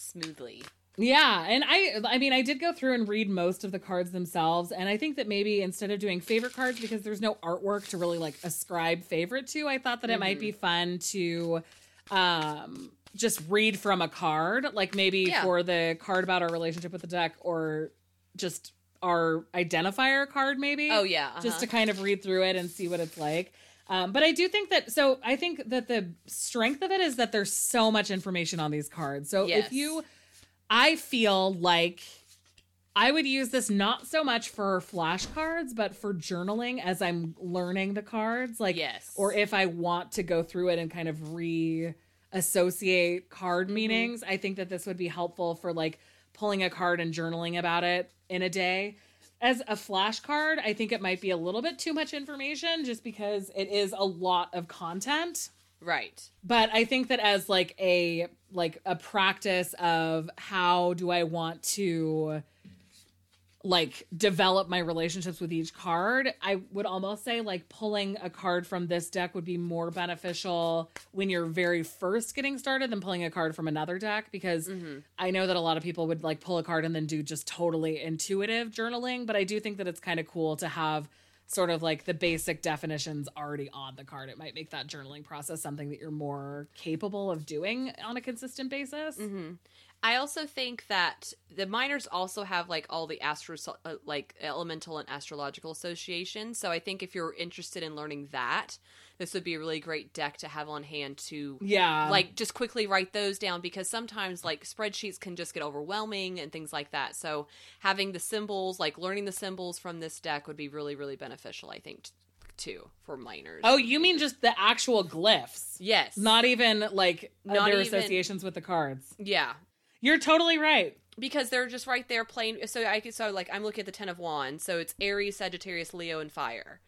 smoothly. Yeah, and I I mean I did go through and read most of the cards themselves and I think that maybe instead of doing favorite cards because there's no artwork to really like ascribe favorite to, I thought that it might be fun to um just read from a card, like maybe Yeah. for the card about our relationship with the deck or just our identifier card maybe. Oh yeah, just to uh-huh. kind of read through it and see what it's like. Um, but I do think that so I think that the strength of it is that there's so much information on these cards. So Yes. if you I feel like I would use this not so much for flashcards, but for journaling as I'm learning the cards. Like, Yes. or if I want to go through it and kind of re associate card Mm-hmm. meanings, I think that this would be helpful for like pulling a card and journaling about it in a day. As a flashcard, I think it might be a little bit too much information just because it is a lot of content Right. but i think that as like a like a practice of how do i want to like develop my relationships with each card i would almost say like pulling a card from this deck would be more beneficial when you're very first getting started than pulling a card from another deck because mm-hmm. i know that a lot of people would like pull a card and then do just totally intuitive journaling but i do think that it's kind of cool to have sort of like the basic definitions already on the card. It might make that journaling process something that you're more capable of doing on a consistent basis. Mm-hmm. I also think that the minors also have like all the astro uh, like elemental and astrological associations. So I think if you're interested in learning that, this would be a really great deck to have on hand to Yeah. like just quickly write those down because sometimes like spreadsheets can just get overwhelming and things like that. So having the symbols, like learning the symbols from this deck would be really really beneficial, I think t- too for minors. oh, you mean just the actual glyphs? yes. Not even like Not their even- associations with the cards. yeah. You're totally right. because they're just right there playing. so i could so like i'm looking at the ten of wands so it's aries sagittarius leo and fire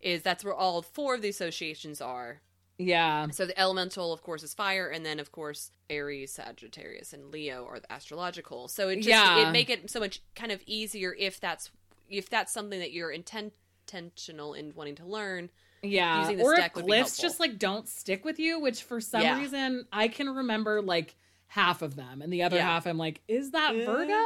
is that's where all four of the associations are Yeah. so the elemental of course is fire and then of course aries sagittarius and leo are the astrological so it just Yeah. it make it so much kind of easier if that's if that's something that you're intent intentional in wanting to learn Yeah. Using this or if deck would glyphs just like don't stick with you, which for some Yeah. reason I can remember like half of them, and the other Yeah. half I'm like, is that Virgo?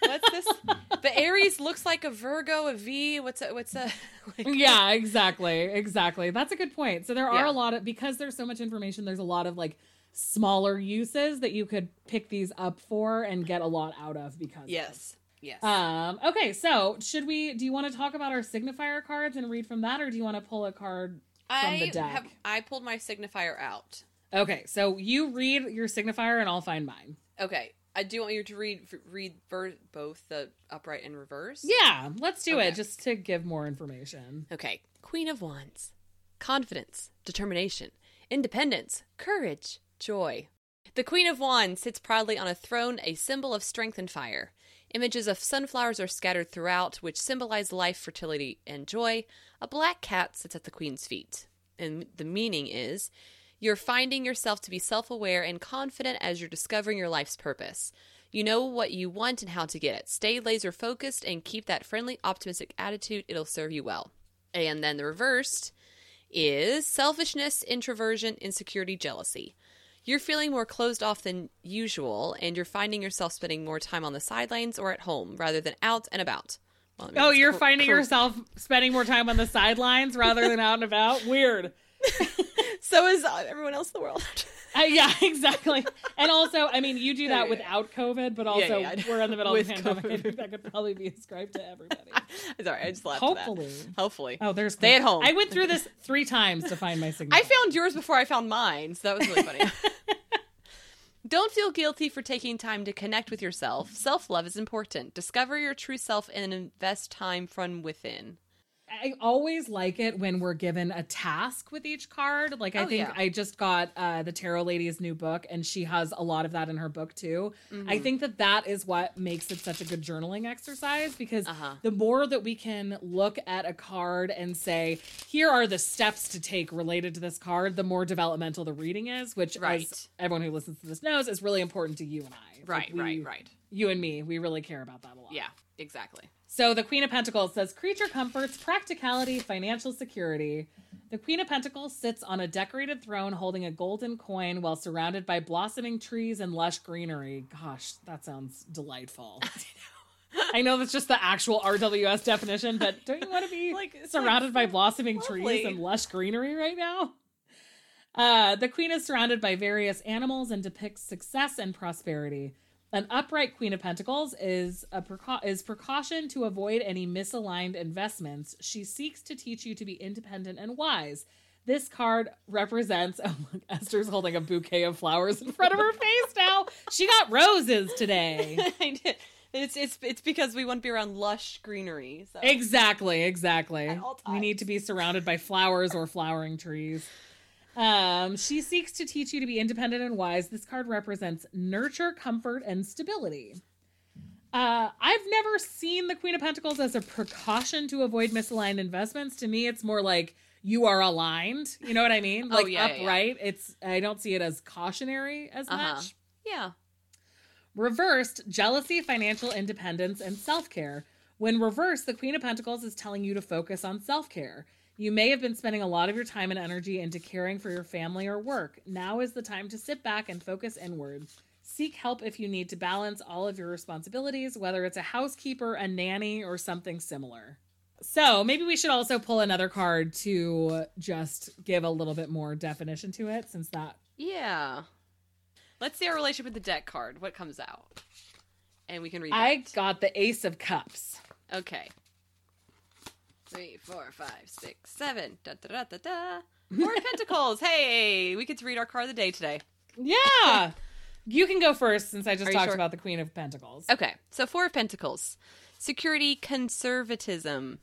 what's this <laughs> the aries looks like a virgo a v what's a what's a <laughs> like, yeah, exactly. Exactly. That's a good point. So there are Yeah. a lot of because there's so much information, there's a lot of like smaller uses that you could pick these up for and get a lot out of because of. yes yes Um okay, so should we do you want to talk about our signifier cards and read from that or do you want to pull a card from I the deck? have I pulled my signifier out. Okay, so you read your signifier and I'll find mine. Okay, I do want you to read read ver- both the upright and reverse. Yeah, let's do Okay. it just to give more information. Okay. Queen of Wands. Confidence, determination, independence, courage, joy. The Queen of Wands sits proudly on a throne, a symbol of strength and fire. Images of sunflowers are scattered throughout, which symbolize life, fertility, and joy. A black cat sits at the Queen's feet. And the meaning is you're finding yourself to be self aware and confident as you're discovering your life's purpose. You know what you want and how to get it. Stay laser focused and keep that friendly, optimistic attitude. It'll serve you well. And then the reversed is selfishness, introversion, insecurity, jealousy. You're feeling more closed off than usual, and you're finding yourself spending more time on the sidelines or at home rather than out and about. Well, I mean, Oh, you're cor- finding cor- yourself spending more time on the sidelines rather than out and about? Weird. <laughs> So is everyone else in the world. Uh, yeah, <laughs> exactly. And also, I mean, you do that Yeah, yeah, without COVID, but also yeah, I we're in the middle of the pandemic. I COVID. think that could probably be ascribed to everybody. <laughs> Sorry, I just laughed. Hopefully. Hopefully. Oh, there's Stay at home. I went through this three times to find my signature. I found yours before I found mine, so that was really funny. Don't feel guilty for taking time to connect with yourself. Self love is important. Discover your true self and invest time from within. I always like it when we're given a task with each card. Like I Oh, think yeah. I just got uh, the Tarot Lady's new book, and she has a lot of that in her book too. Mm-hmm. I think that that is what makes it such a good journaling exercise because Uh-huh. the more that we can look at a card and say, "Here are the steps to take related to this card," the more developmental the reading is. Which, Right. as everyone who listens to this knows, is really important to you and I. Like, Right, we- right, right. You and me, we really care about that a lot. Yeah, exactly. So the Queen of Pentacles says creature comforts, practicality, financial security. The Queen of Pentacles sits on a decorated throne holding a golden coin while surrounded by blossoming trees and lush greenery. Gosh, that sounds delightful. <laughs> I know that's just the actual RWS definition, but don't you want to be <laughs> Like, surrounded by blossoming lovely. trees and lush greenery right now? Uh, the queen is surrounded by various animals and depicts success and prosperity. An upright queen of pentacles is a precau- is precaution to avoid any misaligned investments. She seeks to teach you to be independent and wise. This card represents. <laughs> Oh, look, Esther's holding a bouquet of flowers in front of her face now. She got roses today. <laughs> I did. It's it's it's because we want to be around lush greenery. So. Exactly, exactly. We need to be surrounded by flowers or flowering trees. Um, she seeks to teach you to be independent and wise. This card represents nurture, comfort, and stability. Uh, I've never seen the Queen of Pentacles as a precaution to avoid misaligned investments. To me, it's more like you are aligned. You know what I mean? Oh, Like yeah, yeah, yeah. upright. It's I don't see it as cautionary as Uh-huh. much. Yeah. Reversed, jealousy, financial independence, and self care. When reversed, the Queen of Pentacles is telling you to focus on self care. You may have been spending a lot of your time and energy into caring for your family or work. Now is the time to sit back and focus inward. Seek help if you need to balance all of your responsibilities, whether it's a housekeeper, a nanny, or something similar. So maybe we should also pull another card to just give a little bit more definition to it, since that Yeah. Let's see our relationship with the deck card. What comes out? And we can read I that. got the Ace of Cups. Okay. Three, four, five, six, seven. Da da da da da. Four of <laughs> Pentacles. Hey, we get to read our card of the day today. Yeah. you can go first since I just Are talked sure? about the Queen of Pentacles. Okay, so Four of Pentacles. Security, conservatism.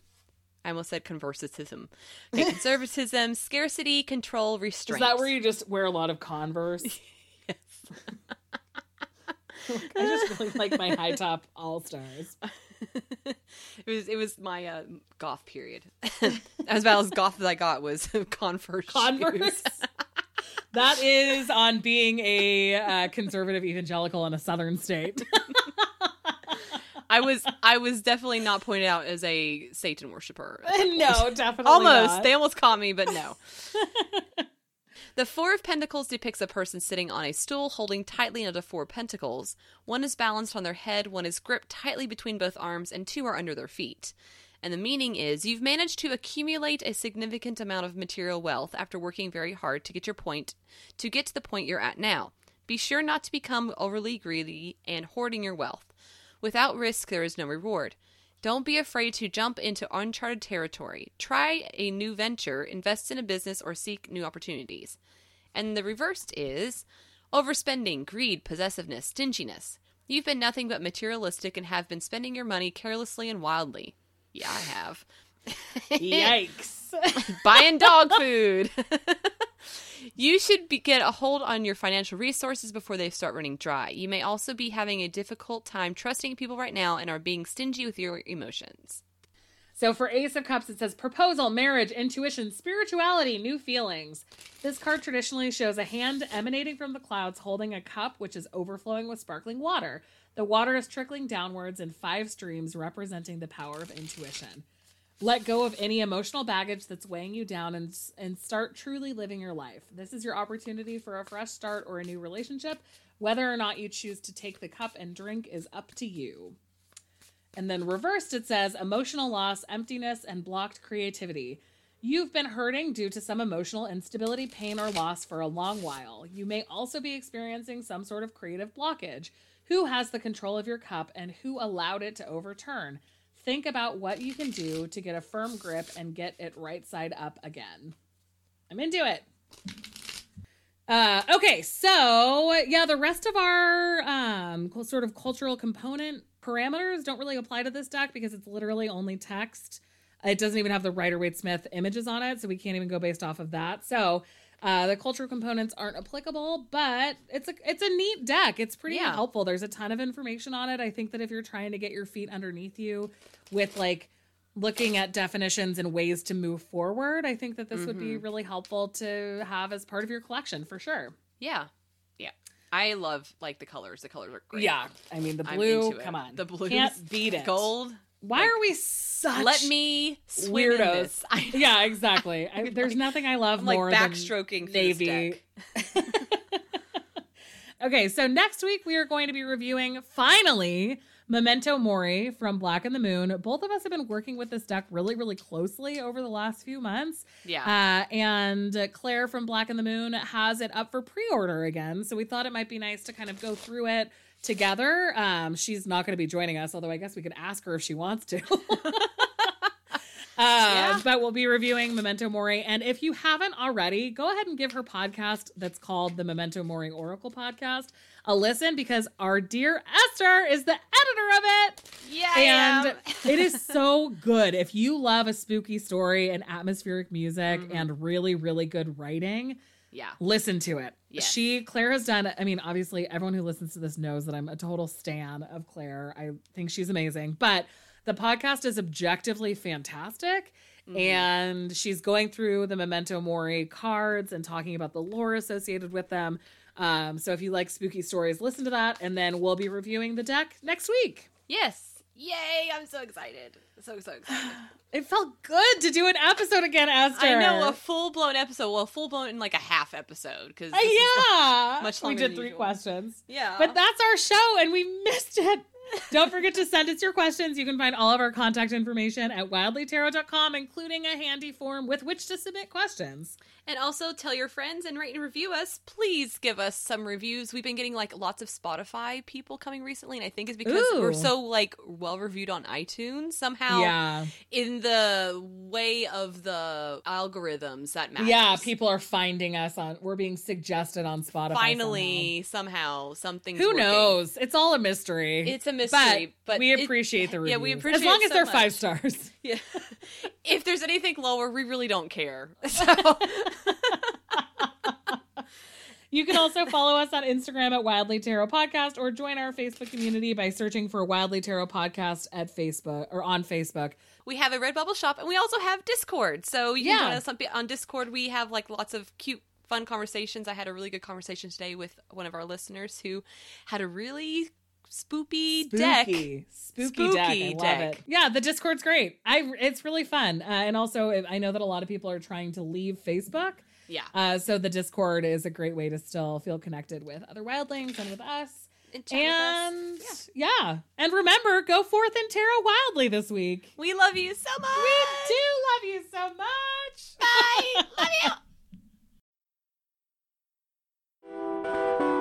I almost said conversitism. Okay, <laughs> conservatism, scarcity, control, restraint. Is that where you just wear a lot of Converse? <laughs> Yes. I just really like my high top All Stars. <laughs> it was it was my uh, goth period. <laughs> as about as goth as I got was <laughs> Converse. Converse. that is on being a uh, conservative evangelical in a southern state. I was I was definitely not pointed out as a Satan worshiper. no, definitely almost. not. They almost caught me, but no. The Four of Pentacles depicts a person sitting on a stool holding tightly onto four pentacles. One is balanced on their head, one is gripped tightly between both arms, and two are under their feet. And the meaning is you've managed to accumulate a significant amount of material wealth after working very hard to get your point to get to the point you're at now. Be sure not to become overly greedy and hoarding your wealth. Without risk, there is no reward. Don't be afraid to jump into uncharted territory. Try a new venture, invest in a business, or seek new opportunities. And the reversed is overspending, greed, possessiveness, stinginess. You've been nothing but materialistic and have been spending your money carelessly and wildly. Yeah, I have. Yikes. <laughs> Buying dog food. <laughs> you should be, get a hold on your financial resources before they start running dry. You may also be having a difficult time trusting people right now and are being stingy with your emotions. So for Ace of Cups, it says proposal, marriage, intuition, spirituality, new feelings. This card traditionally shows a hand emanating from the clouds holding a cup which is overflowing with sparkling water. The water is trickling downwards in five streams, representing the power of intuition. Let go of any emotional baggage that's weighing you down and, and start truly living your life. This is your opportunity for a fresh start or a new relationship. Whether or not you choose to take the cup and drink is up to you. And then reversed, it says emotional loss, emptiness, and blocked creativity. You've been hurting due to some emotional instability, pain, or loss for a long while. You may also be experiencing some sort of creative blockage. Who has the control of your cup and who allowed it to overturn? Think about what you can do to get a firm grip and get it right side up again. I'm into it. Uh, okay, so yeah, the rest of our um, sort of cultural component parameters don't really apply to this deck because it's literally only text. It doesn't even have the Rider Waite Smith images on it, so we can't even go based off of that. So uh, the cultural components aren't applicable, but it's a it's a neat deck. It's pretty Yeah. helpful. There's a ton of information on it. I think that if you're trying to get your feet underneath you with like looking at definitions and ways to move forward, I think that this would be really helpful to have as part of your collection for sure. Yeah. Yeah. I love like the colors. The colors are great. Yeah, I mean the blue. Come on, The blue can't beat it. Gold. Why like, are we such Let me swim weirdos? <laughs> Yeah, exactly. <laughs> I, there's nothing I love I'm like more backstroking than navy. <laughs> okay, so next week we are going to be reviewing finally Memento Mori from Black and the Moon. Both of us have been working with this deck really, really closely over the last few months. Yeah. Uh, and Claire from Black and the Moon has it up for pre order again. So we thought it might be nice to kind of go through it together. Um, she's not going to be joining us, although I guess we could ask her if she wants to. <laughs> Uh, But we'll be reviewing Memento Mori. And if you haven't already, go ahead and give her podcast that's called the Memento Mori Oracle Podcast a listen because our dear Esther is the editor of it. Yeah, And <laughs> it is so good. If you love a spooky story and atmospheric music Mm-hmm. and really, really good writing, yeah. listen to it. Yes. She Claire has done I mean obviously everyone who listens to this knows that I'm a total stan of Claire. I think she's amazing, but the podcast is objectively fantastic Mm-hmm. and she's going through the Memento Mori cards and talking about the lore associated with them. Um, so if you like spooky stories, listen to that and then we'll be reviewing the deck next week. Yes. Yay! I'm so excited. So so excited. <gasps> It felt good to do an episode again, Esther. I know a full blown episode. Well, full blown in like a half episode because Uh, yeah. much we longer did than three usual. questions. yeah. But that's our show, and we missed it. Don't forget to send us your questions. You can find all of our contact information at wildlytarot.com, including a handy form with which to submit questions. And also tell your friends and rate and review us. Please give us some reviews. We've been getting like lots of Spotify people coming recently, and I think it's because Ooh. we're so like well reviewed on iTunes somehow. Yeah. In the way of the algorithms that matters. Yeah, people are finding us on, we're being suggested on Spotify. finally somehow, something. somehow. Who knows? It's all a mystery. It's a mystery, but, we it- appreciate the reviews. yeah, we appreciate As long as so they're much. five stars. <laughs> Yeah. if there's anything lower, we really don't care. <laughs> So <laughs> You can also follow us on Instagram at Wildly Tarot Podcast or join our Facebook community by searching for Wildly Tarot Podcast at Facebook or on Facebook. we have a Redbubble shop, and we also have Discord. So you Yeah. can join us on, on Discord. We have like lots of cute. Fun conversations. I had a really good conversation today with one of our listeners who had a really spoopy deck. Spooky, Spooky deck. Deck. it. Yeah, the Discord's great. I it's really fun, uh, and also I know that a lot of people are trying to leave Facebook. Yeah. Uh, so the Discord is a great way to still feel connected with other wildlings and with us. And, and us. Yeah. yeah. And remember, go forth and tarot wildly this week. We love you so much. We do love you so much. Bye. love you. <laughs>